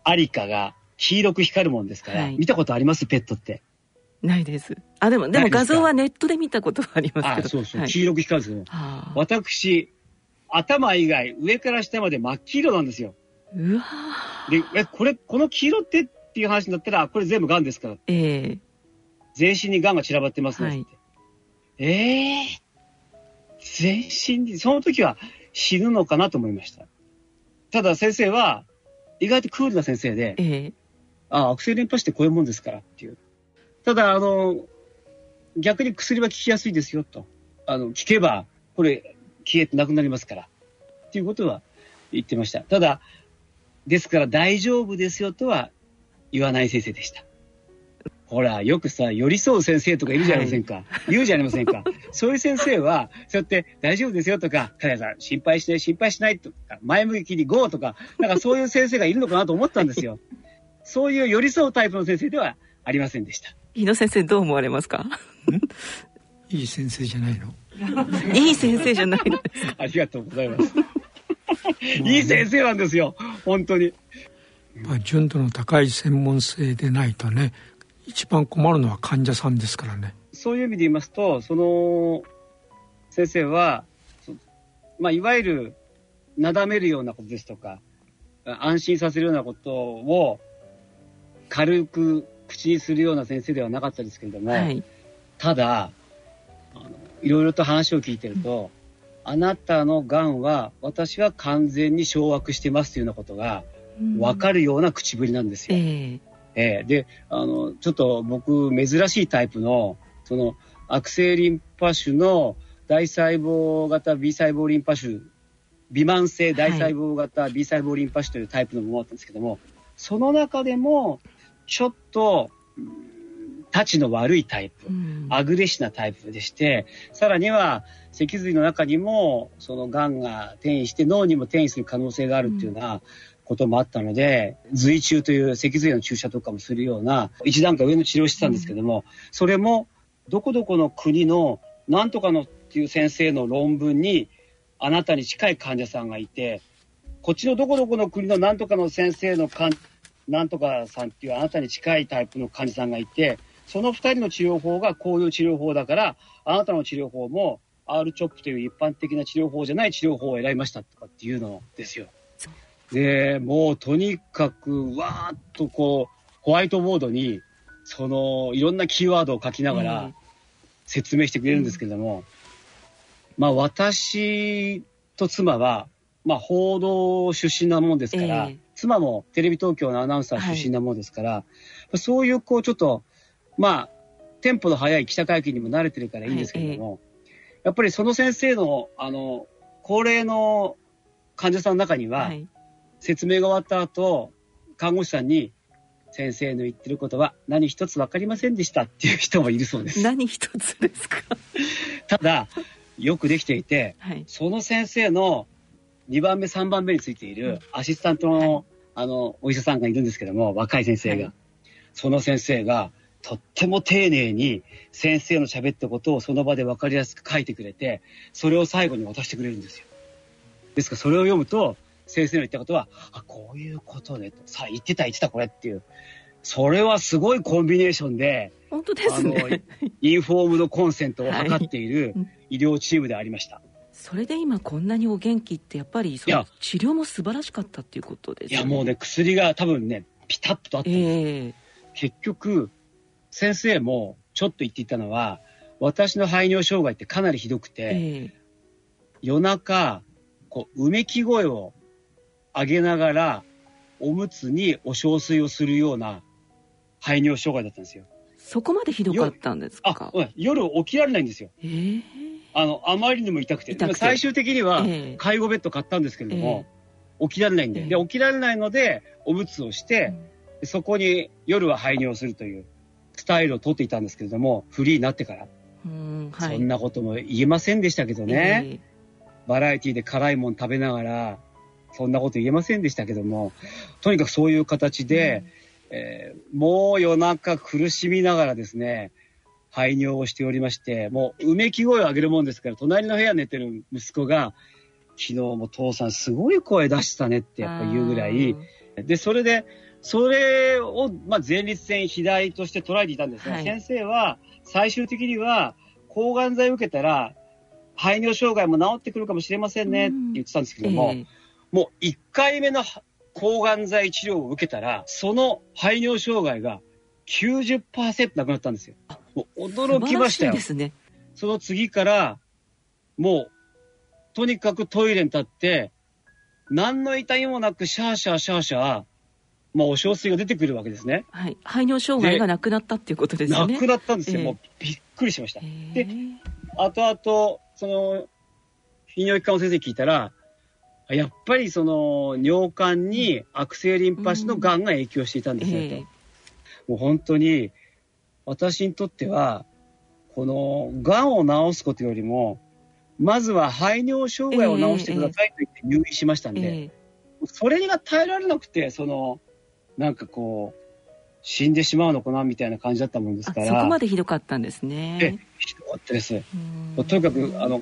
ありかが黄色く光るもんですから、はい、見たことあります？ペットって。ないです。あ、でも、でも画像はネットで見たことはありますけど。そうそう、はい、黄色く光るんですよ。私、頭以外、上から下まで真っ黄色なんですよ。うわで、え、これ、この黄色ってっていう話になったら、これ全部癌ですから。ええー、全身に癌が散らばってますね、はい、ええー、全身に、その時は死ぬのかなと思いました。ただ先生は、意外とクールな先生で、えー、ああ、悪性連覇してこういうもんですからっていう。ただ、あの、逆に薬は効きやすいですよと。あの、効けば、これ、消えてなくなりますから。っていうことは言ってました。ただ、ですから大丈夫ですよとは言わない先生でした。ほら、よくさ、寄り添う先生とかいるじゃありませんか。はい、言うじゃありませんか。そういう先生は、そうやって大丈夫ですよとか、彼さん心配しない、心配しないとか、前向きに GO とか、なんかそういう先生がいるのかなと思ったんですよ。そういう寄り添うタイプの先生ではありませんでした。日野先生どう思われますか？いい先生じゃないの？いい先生じゃないの ありがとうございます。いい先生なんですよ、本当に。まあ、純度の高い専門性でないとね、一番困るのは患者さんですからね。そういう意味で言いますと、その先生は、まあ、いわゆる、なだめるようなことですとか、安心させるようなことを軽く口にするような先生ではなかったですけれども、はい、ただあの、いろいろと話を聞いてると、うん、あなたのがんは私は完全に掌握してますというようなことが分かるような口ぶりなんですよ。うん、えー、え。ー、であのちょっと僕珍しいタイプのその悪性リンパ腫の大細胞型 B 細胞リンパ腫微慢性大細胞型 B 細胞リンパ腫というタイプのものだったんですけども、はい、その中でもちょっと、たちの悪いタイプ、うん、アグレッシブなタイプでして、さらには脊髄の中にもその癌が転移して脳にも転移する可能性があるっていうようなこともあったので、うん、髄中という脊髄の注射とかもするような一段階上の治療をしてたんですけども、うん、それもどこどこの国のなんとかのっていう先生の論文にあなたに近い患者さんがいて、こっちのどこどこの国のなんとかの先生の患なんとかさんっていうあなたに近いタイプの患者さんがいて、その2人の治療法がこういう治療法だから、あなたの治療法も R チョップという一般的な治療法じゃない治療法を選びましたとかっていうのですよ。で、もうとにかくわーっとこう、ホワイトボードに、その、いろんなキーワードを書きながら説明してくれるんですけれども、うん、まあ私と妻は、まあ報道出身なもんですから、えー妻もテレビ東京のアナウンサー出身なものですから、はい、そういうこうちょっと、まあ、テンポの速い記者会見にも慣れてるからいいんですけれども、はい、やっぱりその先生の、あの、高齢の患者さんの中には、はい、説明が終わった後、看護師さんに、先生の言ってることは何一つ分かりませんでしたっていう人もいるそうです。何一つですか？ただ、よくできていて、はい、その先生の2番目、3番目についているアシスタントの、はい、あの、お医者さんがいるんですけども、若い先生が。はい、その先生が、とっても丁寧に先生の喋ったことをその場で分かりやすく書いてくれて、それを最後に渡してくれるんですよ。ですからそれを読むと、先生の言ったことは、あ、こういうことねと。さあ、言ってた言ってたこれっていう。それはすごいコンビネーションで、本当ですね。インフォームドコンセントを図っている医療チームでありました。はいそれで今こんなにお元気ってやっぱりその治療も素晴らしかったっていうことですね。いやもうね薬が多分ねピタッとあったんです、えー、結局先生もちょっと言っていたのは私の排尿障害ってかなりひどくて、えー、夜中こううめき声を上げながらおむつにお小水をするような排尿障害だったんですよ。そこまでひどかったんですか？夜起きられないんですよ。えーあの、あまりにも痛くて。痛くて。最終的には、介護ベッド買ったんですけれども、えー、起きられないんで、えー、で、起きられないので、おむつをして、うん、そこに夜は排尿するというスタイルをとっていたんですけれども、フリーになってから。はい、そんなことも言えませんでしたけどね。えー、バラエティで辛いもん食べながら、そんなこと言えませんでしたけども、とにかくそういう形で、うん、えー、もう夜中苦しみながらですね、排尿をしておりまして、もう、うめき声を上げるもんですから、隣の部屋寝てる息子が、昨日も父さんすごい声出したねってやっぱ言うぐらい、で、それで、それを、まあ、前立腺肥大として捉えていたんですが、はい、先生は最終的には抗がん剤を受けたら排尿障害も治ってくるかもしれませんねって言ってたんですけども、えー、もう1回目の抗がん剤治療を受けたら、その排尿障害が90%なくなったんですよ。もう驚きましたよ。ですね。その次から、もう、とにかくトイレに立って、何の痛みもなくシャーシャーシャーシャー、まあ、お小水が出てくるわけですね。はい。排尿障害がなくなったっていうことですね。なくなったんですよ。えー、もうびっくりしました。で、後々、その、泌尿器科の先生聞いたら、やっぱりその尿管に悪性リンパ腫のがんが影響していたんですよ、うんえー、もう本当に私にとってはこのがんを治すことよりもまずは排尿障害を治してくださいと言って入院しましたんで、それが耐えられなくてそのなんかこう死んでしまうのかなみたいな感じだったもんですからそこまでひどかったんですね。えひどかったです。とにかくあの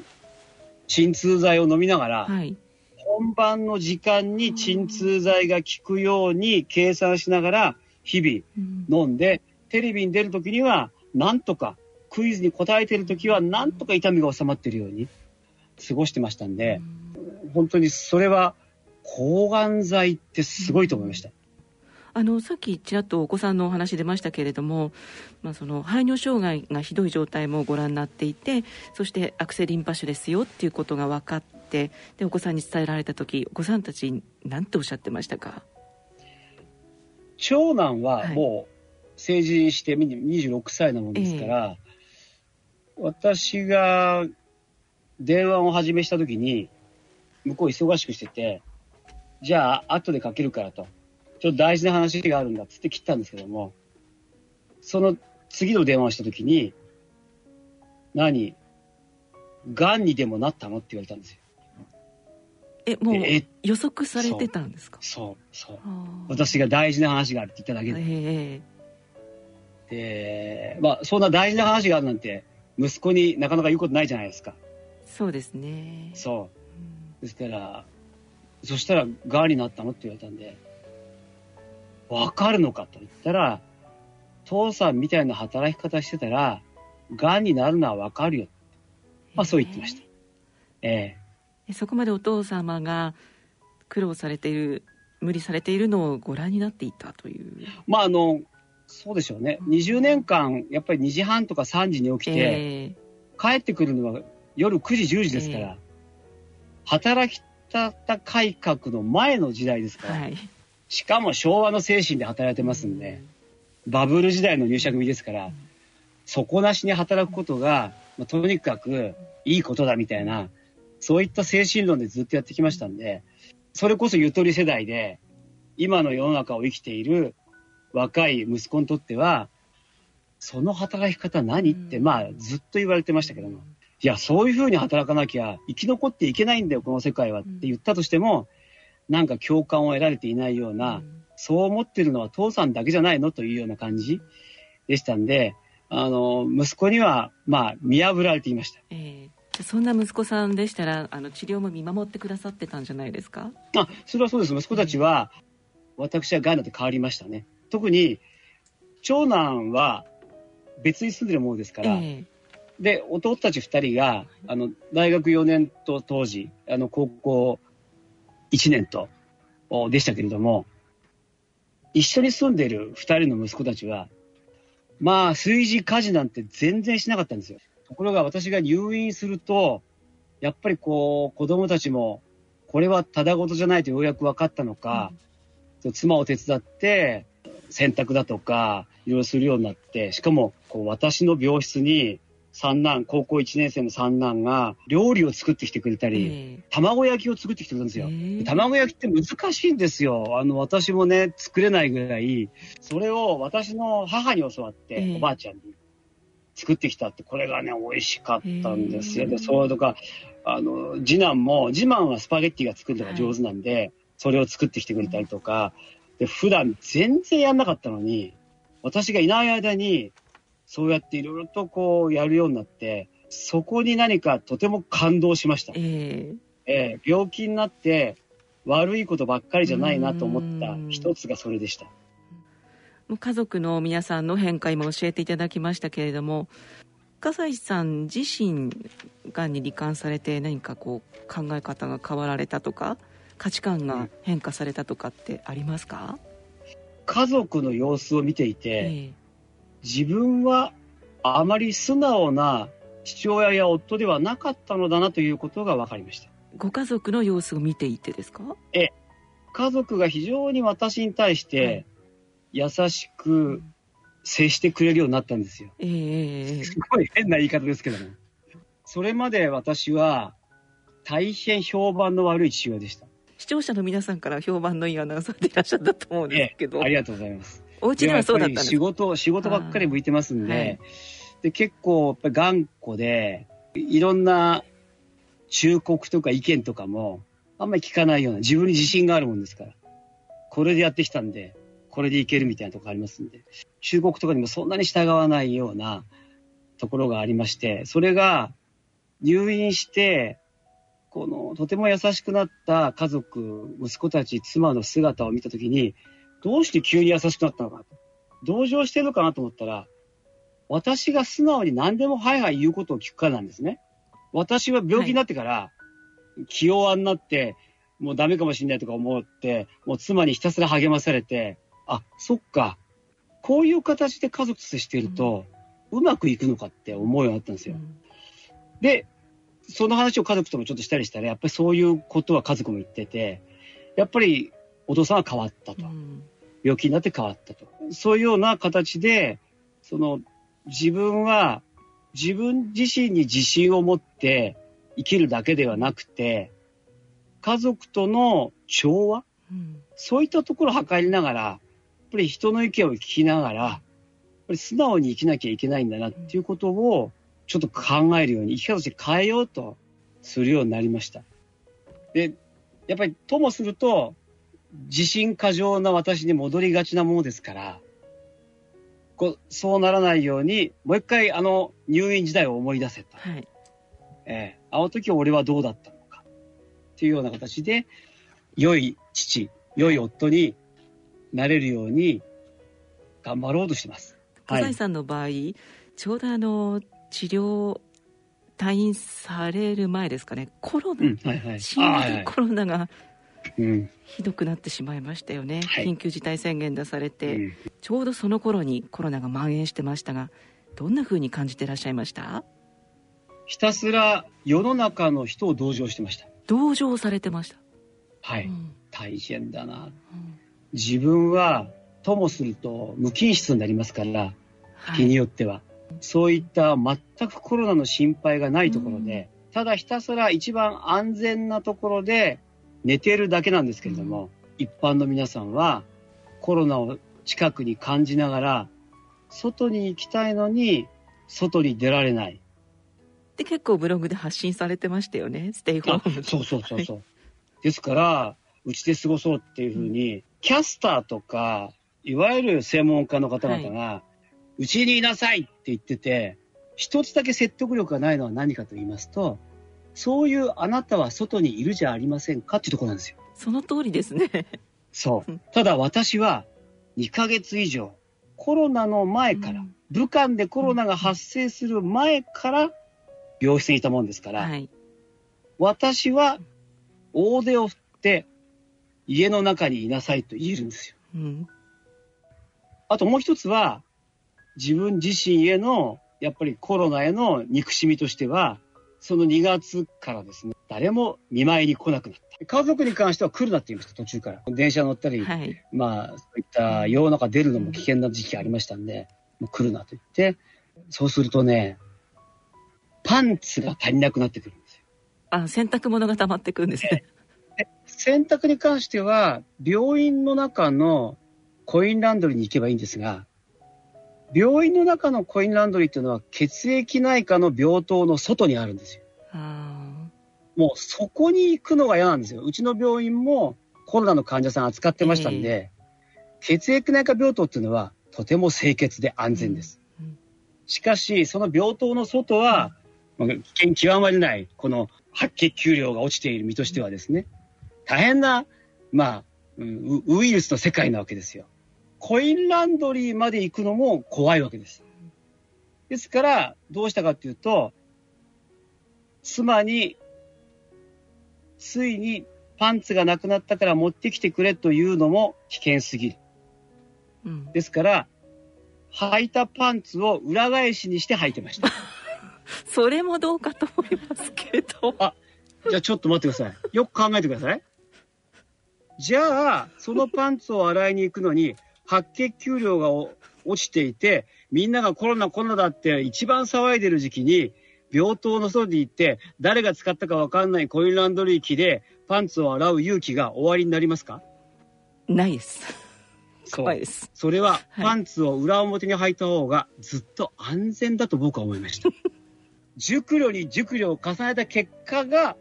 鎮痛剤を飲みながら、はい、本番の時間に鎮痛剤が効くように計算しながら日々飲んで、テレビに出るときにはなんとかクイズに答えてるときはなんとか痛みが収まってるように過ごしてましたんで、本当にそれは抗がん剤ってすごいと思いました。あのさっきちらっとお子さんのお話出ましたけれども、まあ、その排尿障害がひどい状態もご覧になっていてそして悪性リンパ腫ですよっていうことが分かってでお子さんに伝えられた時お子さんたち何ておっしゃってましたか？長男はもう成人して26歳なもんですから、はいえー、私が電話を始めした時に向こう忙しくしててじゃあ後でかけるからと。ちょっと大事な話があるんだっつって切ったんですけども、その次の電話をした時に、何？癌にでもなったのって言われたんですよ。え、もう予測されてたんですか？そう、そう。私が大事な話があるって言っただけで。で、まあ、そんな大事な話があるなんて、息子になかなか言うことないじゃないですか。そうですね。そう。ですから、そしたら、癌になったのって言われたんで、わかるのかと言ったら、父さんみたいな働き方してたら、癌になるのはわかるよ。まあそう言ってました。ええそこまでお父様が苦労されている、無理されているのをご覧になっていたという。まああの、そうでしょうね。20年間、やっぱり2時半とか3時に起きて、えー、帰ってくるのは夜9時、10時ですから、えー、働き方改革の前の時代ですから、はい、しかも昭和の精神で働いてますんで、バブル時代の入社組ですから、底なしに働くことが、まあ、とにかくいいことだみたいな、そういった精神論でずっとやってきましたんで、それこそゆとり世代で、今の世の中を生きている若い息子にとっては、その働き方何って、まあずっと言われてましたけども、いや、そういうふうに働かなきゃ生き残っていけないんだよ、この世界はって言ったとしても、なんか共感を得られていないような、うん、そう思ってるのは父さんだけじゃないのというような感じでしたんで、あの、息子には、まあ、見破られていました。えー、そんな息子さんでしたら、あの、治療も見守ってくださってたんじゃないですか？あ、それはそうです。息子たちは、私はガイナと変わりましたね。特に、長男は別に住んでるものですから、えーで、弟たち2人が、あの、大学4年と当時、あの、高校1年と、でしたけれども、一緒に住んでいる2人の息子たちは、まあ、炊事家事なんて全然しなかったんですよ。ところが私が入院すると、やっぱりこう、子供たちも、これはただごとじゃないとようやく分かったのか、うん、妻を手伝って、洗濯だとか、いろいろするようになって、しかも、こう、私の病室に、三男、高校1年生の三男が料理を作ってきてくれたり、えー、卵焼きを作ってきてくれるんですよ、えー、卵焼きって難しいんですよ。あの、私もね、作れないぐらい、それを私の母に教わって、えー、おばあちゃんに作ってきたって、これがね、美味しかったんですよ。で、そうとか、あの、次男も、次男はスパゲッティが作るのが上手なんで、はい、それを作ってきてくれたりとか、で、普段全然やんなかったのに、私がいない間に、そうやっていろいろとこうやるようになって、そこに何かとても感動しました。えー、えー、病気になって悪いことばっかりじゃないなと思った一つがそれでした。家族の皆さんの変化も教えていただきましたけれども笠井さん自身がんに罹患されて何かこう考え方が変わられたとか価値観が変化されたとかってありますか、家族の様子を見ていて、えー、自分はあまり素直な父親や夫ではなかったのだなということが分かりました。ご家族の様子を見ていてですか？え、家族が非常に私に対して優しく接してくれるようになったんですよ。えー、すごい変な言い方ですけども。それまで私は大変評判の悪い父親でした。視聴者の皆さんから評判のいいアナウンサーでいらっしゃったと思うんですけど。えありがとうございます。お家ではそうだったんです仕事、仕事ばっかり向いてますんで、はい、で結構やっぱり頑固で、いろんな忠告とか意見とかも、あんまり聞かないような、自分に自信があるもんですから。これでやってきたんで、これでいけるみたいなとこありますんで、忠告とかにもそんなに従わないようなところがありまして、それが入院して、この、とても優しくなった家族、息子たち、妻の姿を見たときに、どうして急に優しくなったのかと。同情してるのかなと思ったら、私が素直に何でもはいはい言うことを聞くからなんですね。私は病気になってから、気弱になって、もうダメかもしれないとか思って、もう妻にひたすら励まされて、あ、そっか、こういう形で家族と接していると、うまくいくのかって思うようになったんですよ。で、その話を家族ともちょっとしたりしたら、やっぱりそういうことは家族も言ってて、やっぱりお父さんは変わったと。病気になって変わったと。そういうような形で、その自分は自分自身に自信を持って生きるだけではなくて、家族との調和、うん、そういったところを図りながら、やっぱり人の意見を聞きながら、やっぱり素直に生きなきゃいけないんだなっていうことをちょっと考えるように、生き方として変えようとするようになりました。で、やっぱりともすると、自信過剰な私に戻りがちなものですから、こそうならないように、もう一回あの入院時代を思い出せた。はい。えー、あの時俺はどうだったのか。っていうような形で、良い父、良い夫になれるように頑張ろうとしてます。笠井さんの場合、はい、ちょうどあの、治療、退院される前ですかね、コロナ、うんはいはい、新型コロナがひどくなってしまいましたよね、はい、緊急事態宣言出されて、うん、ちょうどその頃にコロナが蔓延してましたがどんなふうに感じてらっしゃいました？ひたすら世の中の人を同情してました。同情されてました。はい、うん、大変だな、うん、自分はともすると無菌室になりますから、はい、日によってはそういった全くコロナの心配がないところで、ただひたすら一番安全なところで寝ているだけなんですけれども、一般の皆さんはコロナを近くに感じながら、外に行きたいのに、外に出られない。で、結構ブログで発信されてましたよね、ステイホーム。そうそうそうそう。ですから、うちで過ごそうっていうふうに、うん、キャスターとか、いわゆる専門家の方々が、うち、にいなさいって言ってて、一つだけ説得力がないのは何かと言いますと、そういうあなたは外にいるじゃありませんかっていうところなんですよ。その通りですね。そう。ただ私は2ヶ月以上、コロナの前から、うん、武漢でコロナが発生する前から病室にいたもんですから、はい、私は大手を振って家の中にいなさいと言えるんですよ。うん、あともう一つは、自分自身への、やっぱりコロナへの憎しみとしては、その2月からですね、誰も見舞いに来なくなった。家族に関しては来るなって言いました、途中から。電車乗ったり、はい、まあ、そういった世の中出るのも危険な時期がありましたんで、もう来るなと言って、そうするとね、パンツが足りなくなってくるんですよ。あ、洗濯物が溜まってくるんですね。洗濯に関しては、病院の中のコインランドリーに行けばいいんですが、病院の中のコインランドリーっていうのは血液内科の病棟の外にあるんですよ。もうそこに行くのが嫌なんですよ。うちの病院もコロナの患者さん扱ってましたんで、えー、血液内科病棟っていうのはとても清潔で安全です。うんうん、しかし、その病棟の外は、まあ、危険極まりない、この白血球量が落ちている身としてはですね、大変な、まあ、ウイルスの世界なわけですよ。コインランドリーまで行くのも怖いわけです。ですから、どうしたかっていうと、妻に、ついにパンツがなくなったから持ってきてくれというのも危険すぎる。うん、ですから、履いたパンツを裏返しにして履いてました。それもどうかと思いますけど。あ、じゃあちょっと待ってください。よく考えてください。じゃあ、そのパンツを洗いに行くのに、白血球量が落ちていて、みんながコロナコロナだって一番騒いでる時期に、病棟の外に行って、誰が使ったかわかんないコインランドリー機でパンツを洗う勇気が終わりになりますか？ないです。怖いです。それは、パンツを裏表に履いた方がずっと安全だと僕は思いました。熟慮に熟慮を重ねた結果が、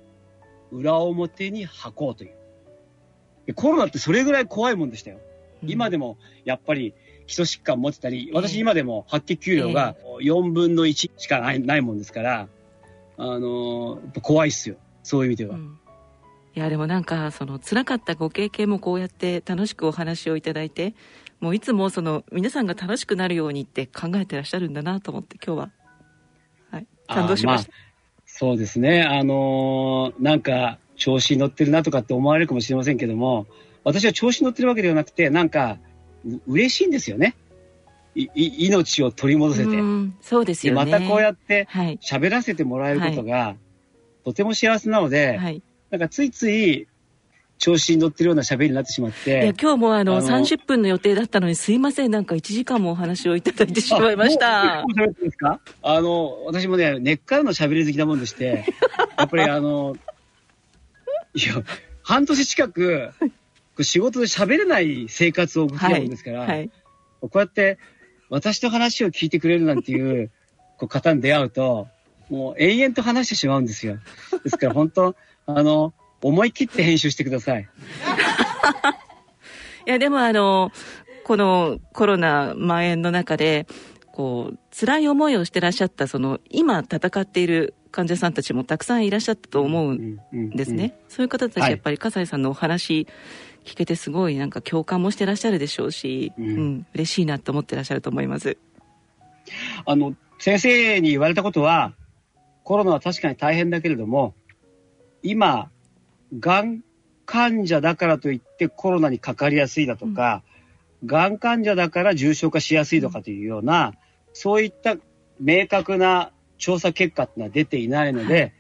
裏表に履こうという。コロナってそれぐらい怖いもんでしたよ。うん、今でも、やっぱり、基礎疾患持ってたり、私今でも白血球量が4分の1しかないないもんですから、あのー、怖いっすよ。そういう意味では。うん。いやでもなんかその辛かったご経験もこうやって楽しくお話をいただいてもういつもその皆さんが楽しくなるようにって考えてらっしゃるんだなと思って今日は、はい、感動しました、まあ、そうですね。あのー、なんか調子に乗ってるなとかって思われるかもしれませんけども私は調子に乗ってるわけではなくてなんか嬉しいんですよね。い命を取り戻せて。そうですよね。またこうやって喋らせてもらえることが、はい、とても幸せなので、はい。なんかついつい調子に乗ってるような喋りになってしまって。いや、今日もあの、あの30分の予定だったのにすいません、なんか1時間もお話をいただいてしまいました。あの、私もね、根っからの喋り好きなもんでして、やっぱりあの、いや、半年近く、仕事で喋れない生活を送ってたもんですから、はいはい、こうやって私の話を聞いてくれるなんていう こう方に出会うと、もう永遠と話してしまうんですよ。ですから本当、あの、思い切って編集してください。いや、でもあの、このコロナ蔓延の中で、こう、辛い思いをしてらっしゃった、その、今戦っている患者さんたちもたくさんいらっしゃったと思うんですね。そういう方たち、やっぱり、笠井さんのお話聞けてすごいなんか共感もしてらっしゃるでしょうし、うん、うん、嬉しいなと思ってらっしゃると思います。あの、先生に言われたことは、コロナは確かに大変だけれども、今、がん患者だからといってコロナにかかりやすいだとか、が、うん。患者だから重症化しやすいとかというような、そういった明確な調査結果っていうのは出ていないので、はい、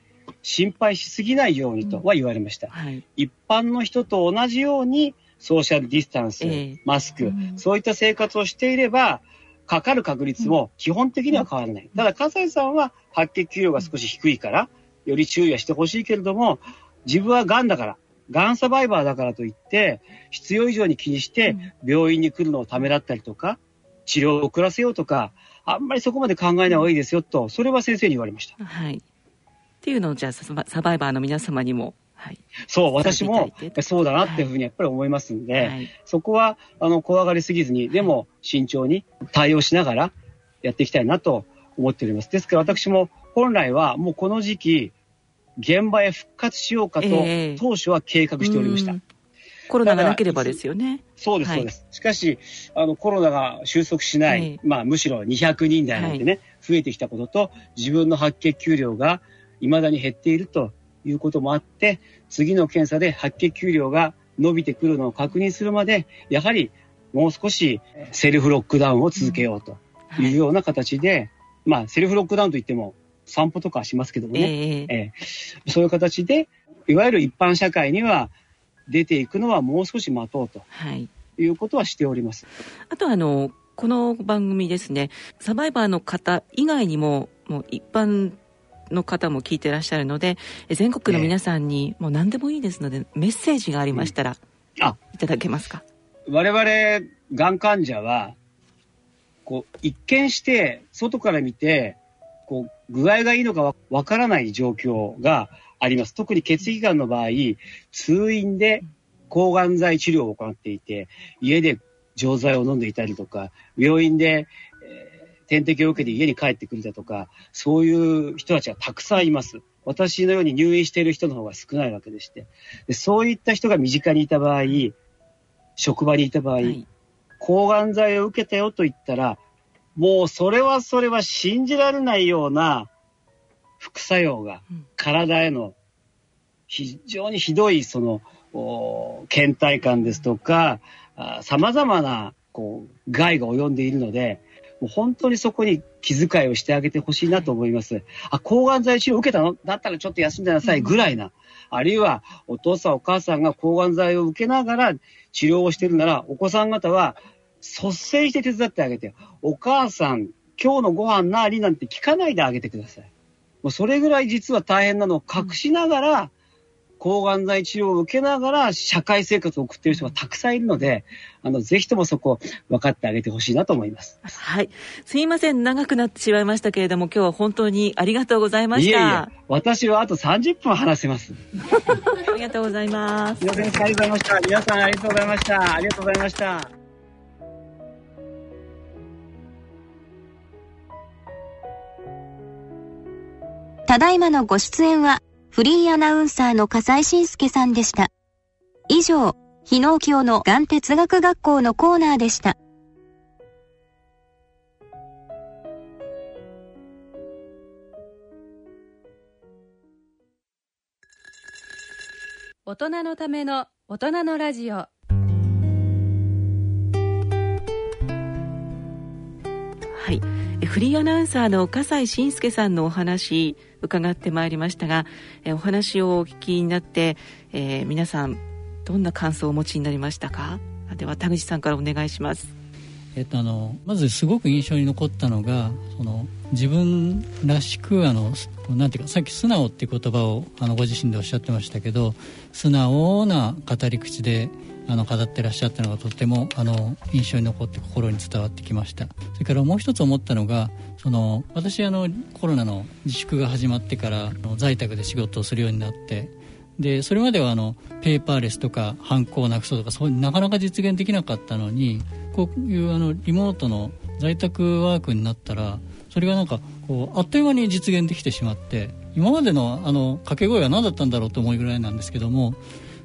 心配しすぎないようにとは言われました、うんはい、一般の人と同じようにソーシャルディスタンス、えー、マスク、うん、そういった生活をしていれば、かかる確率も基本的には変わらない。ただ、葛西さんは白血球量が少し低いから、より注意はしてほしいけれども、自分は癌だから、癌サバイバーだからといって、必要以上に気にして病院に来るのをためらったりとか、治療を遅らせようとか、あんまりそこまで考えない方がいいですよと、それは先生に言われました。はい。っていうのを、じゃあサバイバーの皆様にも、はい、そう、私もそうだなっていうふうにやっぱり思いますんで、はい、そこはあの怖がりすぎずに、でも慎重に対応しながらやっていきたいなと思っております。ですから私も本来はもうこの時期、現場へ復活しようかと、当初は計画しておりました。コロナがなければですよね。そうです、そうです。しかし、あの、コロナが収束しない、まあ、むしろ200人台なんてね、増えてきたことと、自分の白血球量が未だに減っているということもあって、次の検査で白血球量が伸びてくるのを確認するまで、やはりもう少しセルフロックダウンを続けようというような形で、まあ、セルフロックダウンといっても、散歩とかしますけどもね、えー、えー、そういう形で、いわゆる一般社会には出ていくのはもう少し待とうと、はい、いうことはしております。あとあのこの番組ですね、サバイバーの方以外にも、もう一般の方も聞いてらっしゃるので、全国の皆さんに、もう何でもいいですので、メッセージがありましたら、うん、あいただけますか？我々、がん患者は、こう、一見して、外から見て、こう、具合がいいのかわからない状況があります。特に血液がんの場合、通院で抗がん剤治療を行っていて、家で錠剤を飲んでいたりとか、病院で、えー、点滴を受けて家に帰ってくるだとか、そういう人たちはたくさんいます。私のように入院している人の方が少ないわけでして、でそういった人が身近にいた場合、職場にいた場合、はい、抗がん剤を受けたよと言ったら、もうそれはそれは信じられないような副作用が体への非常にひどいその倦怠感ですとか、さまざまなこう害が及んでいるので、もう本当にそこに気遣いをしてあげてほしいなと思います。あ、抗がん剤治療受けたの？だったらちょっと休んでなさいぐらいな。あるいはお父さんお母さんが抗がん剤を受けながら治療をしているなら、お子さん方は率先して手伝ってあげて、お母さん、今日のご飯なりなんて聞かないであげてください。もうそれぐらい実は大変なのを隠しながら、抗がん剤治療を受けながら社会生活を送っている人がたくさんいるので、あの、ぜひともそこ分かってあげてほしいなと思います。はい。すいません、長くなってしまいましたけれども、今日は本当にありがとうございました。いえいえ私はあと30分話せます。ありがとうございます。皆さんありがとうございました。皆さんありがとうございました。ありがとうございました。ただいまのご出演はフリーアナウンサーの笠井信介さんでした。以上、日野京の眼哲学学校のコーナーでした。大人のための大人のラジオはいフリーアナウンサーの笠井信介さんのお話伺ってまいりましたが、えお話をお聞きになって、えー、皆さんどんな感想をお持ちになりましたか？では田口さんからお願いします。えっと、あのまずすごく印象に残ったのがその自分らしくあのなんていうかさっき「素直」っていう言葉をあのご自身でおっしゃってましたけど素直な語り口であの語ってらっしゃったのがとってもあの印象に残って心に伝わってきましたそれからもう一つ思ったのがその私あのコロナの自粛が始まってから在宅で仕事をするようになってでそれまではあのペーパーレスとかハンコをなくそうとかそうなかなか実現できなかったのにこういうあのリモートの在宅ワークになったらそれがなんかこうあっという間に実現できてしまって今までのあの掛け声は何だったんだろうと思うぐらいなんですけども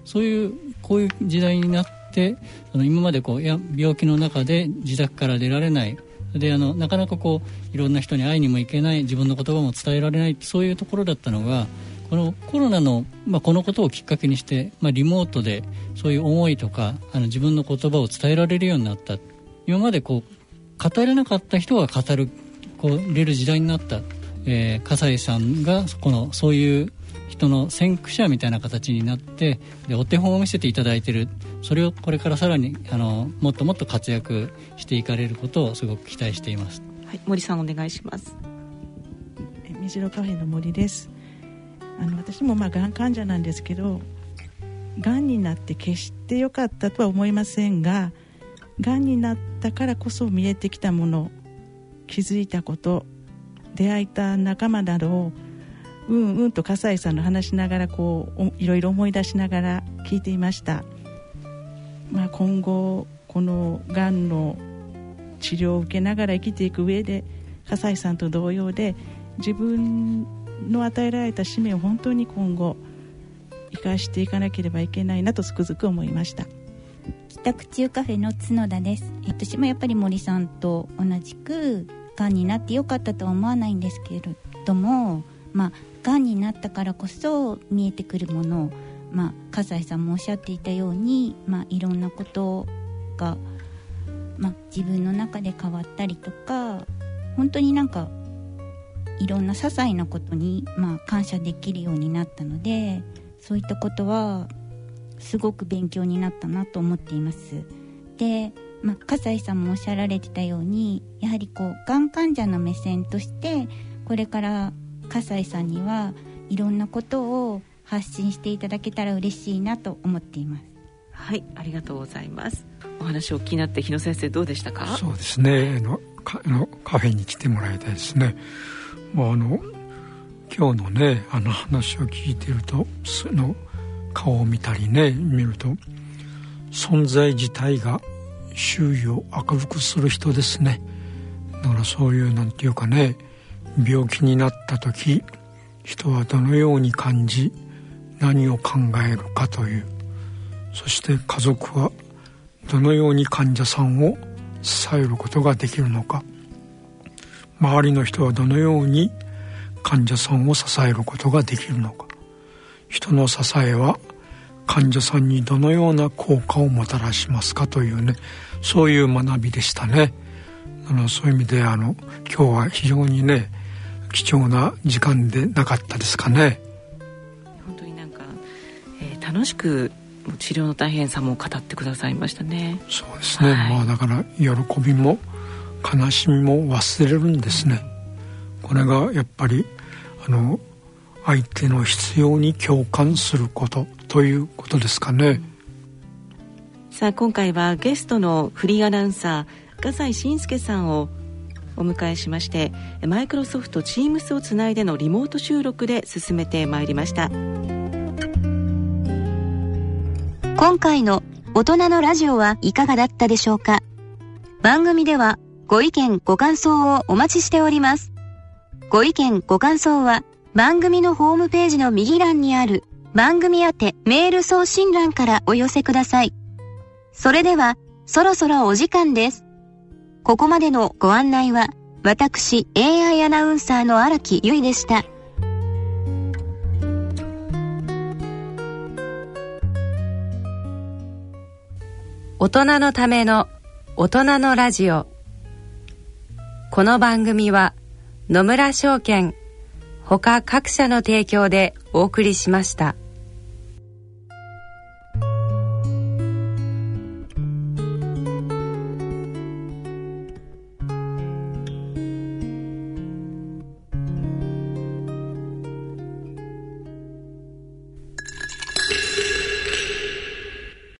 そういうこういう時代になってあの今までこうや病気の中で自宅から出られないであのなかなかこういろんな人に会いにも行けない自分の言葉も伝えられないそういうところだったのがこのコロナの、まあ、このことをきっかけにして、まあ、リモートでそういう思いとかあの自分の言葉を伝えられるようになった。今までこう語れなかった人が語るこうれる時代になった、えー、笠井さんがこのそういう人の先駆者みたいな形になってでお手本を見せていただいている。それをこれからさらにあのもっともっと活躍していかれることをすごく期待しています、はい、森さんお願いします。目白カフェの森です。あの私もまあがん患者なんですけどがんになって決して良かったとは思いませんががんになったからこそ見えてきたもの気づいたこと出会えた仲間などをうんうんと笠井さんの話しながらこういろいろ思い出しながら聞いていました、まあ、今後このがんの治療を受けながら生きていく上で笠井さんと同様で自分の与えられた使命を本当に今後生かしていかなければいけないなとつくづく思いました。帰宅中カフェの角田です。私もやっぱり森さんと同じくがんになってよかったとは思わないんですけれどもまあがんになったからこそ見えてくるものを、まあ、笠井さんもおっしゃっていたように、まあ、いろんなことが、まあ、自分の中で変わったりとか本当になんかいろんな些細なことに、まあ、感謝できるようになったのでそういったことはすごく勉強になったなと思っています。で、まあ、笠井さんもおっしゃられてたようにやはりこうがん患者の目線としてこれから笠井さんにはいろんなことを発信していただけたら嬉しいなと思っています。はいありがとうございます。お話を気になって日野先生どうでしたか？そうですね。あのカのカフェに来てもらいたいですね。もうあの今日のねあの話を聞いてるとその顔を見たりね見ると存在自体が周囲を明るくする人ですね。だからそういうなんていうかね病気になった時人はどのように感じ何を考えるかという。そして家族はどのように患者さんを支えることができるのか。周りの人はどのように患者さんを支えることができるのか。人の支えは患者さんにどのような効果をもたらしますかというね。そういう学びでしたね。あのそういう意味であの今日は非常にね貴重な時間でなかったですかね。本当になんか、えー、楽しく治療の大変さも語ってくださいましたね。そうですね、はい、まあだから喜びも悲しみも忘れるんですね。これがやっぱりあの相手の必要に共感することということですかね、さあ今回はゲストのフリーアナウンサー笠井信介さんをお迎えしましてマイクロソフト Teams をつないでのリモート収録で進めてまいりました今回の大人のラジオはいかがだったでしょうか？番組ではご意見ご感想をお待ちしておりますご意見ご感想は番組のホームページの右欄にある番組宛てメール送信欄からお寄せください。それでは、そろそろお時間です。ここまでのご案内は、私、AI アナウンサーの荒木ゆいでした。大人のための大人のラジオ。この番組は野村証券ほか各社の提供でお送りしました。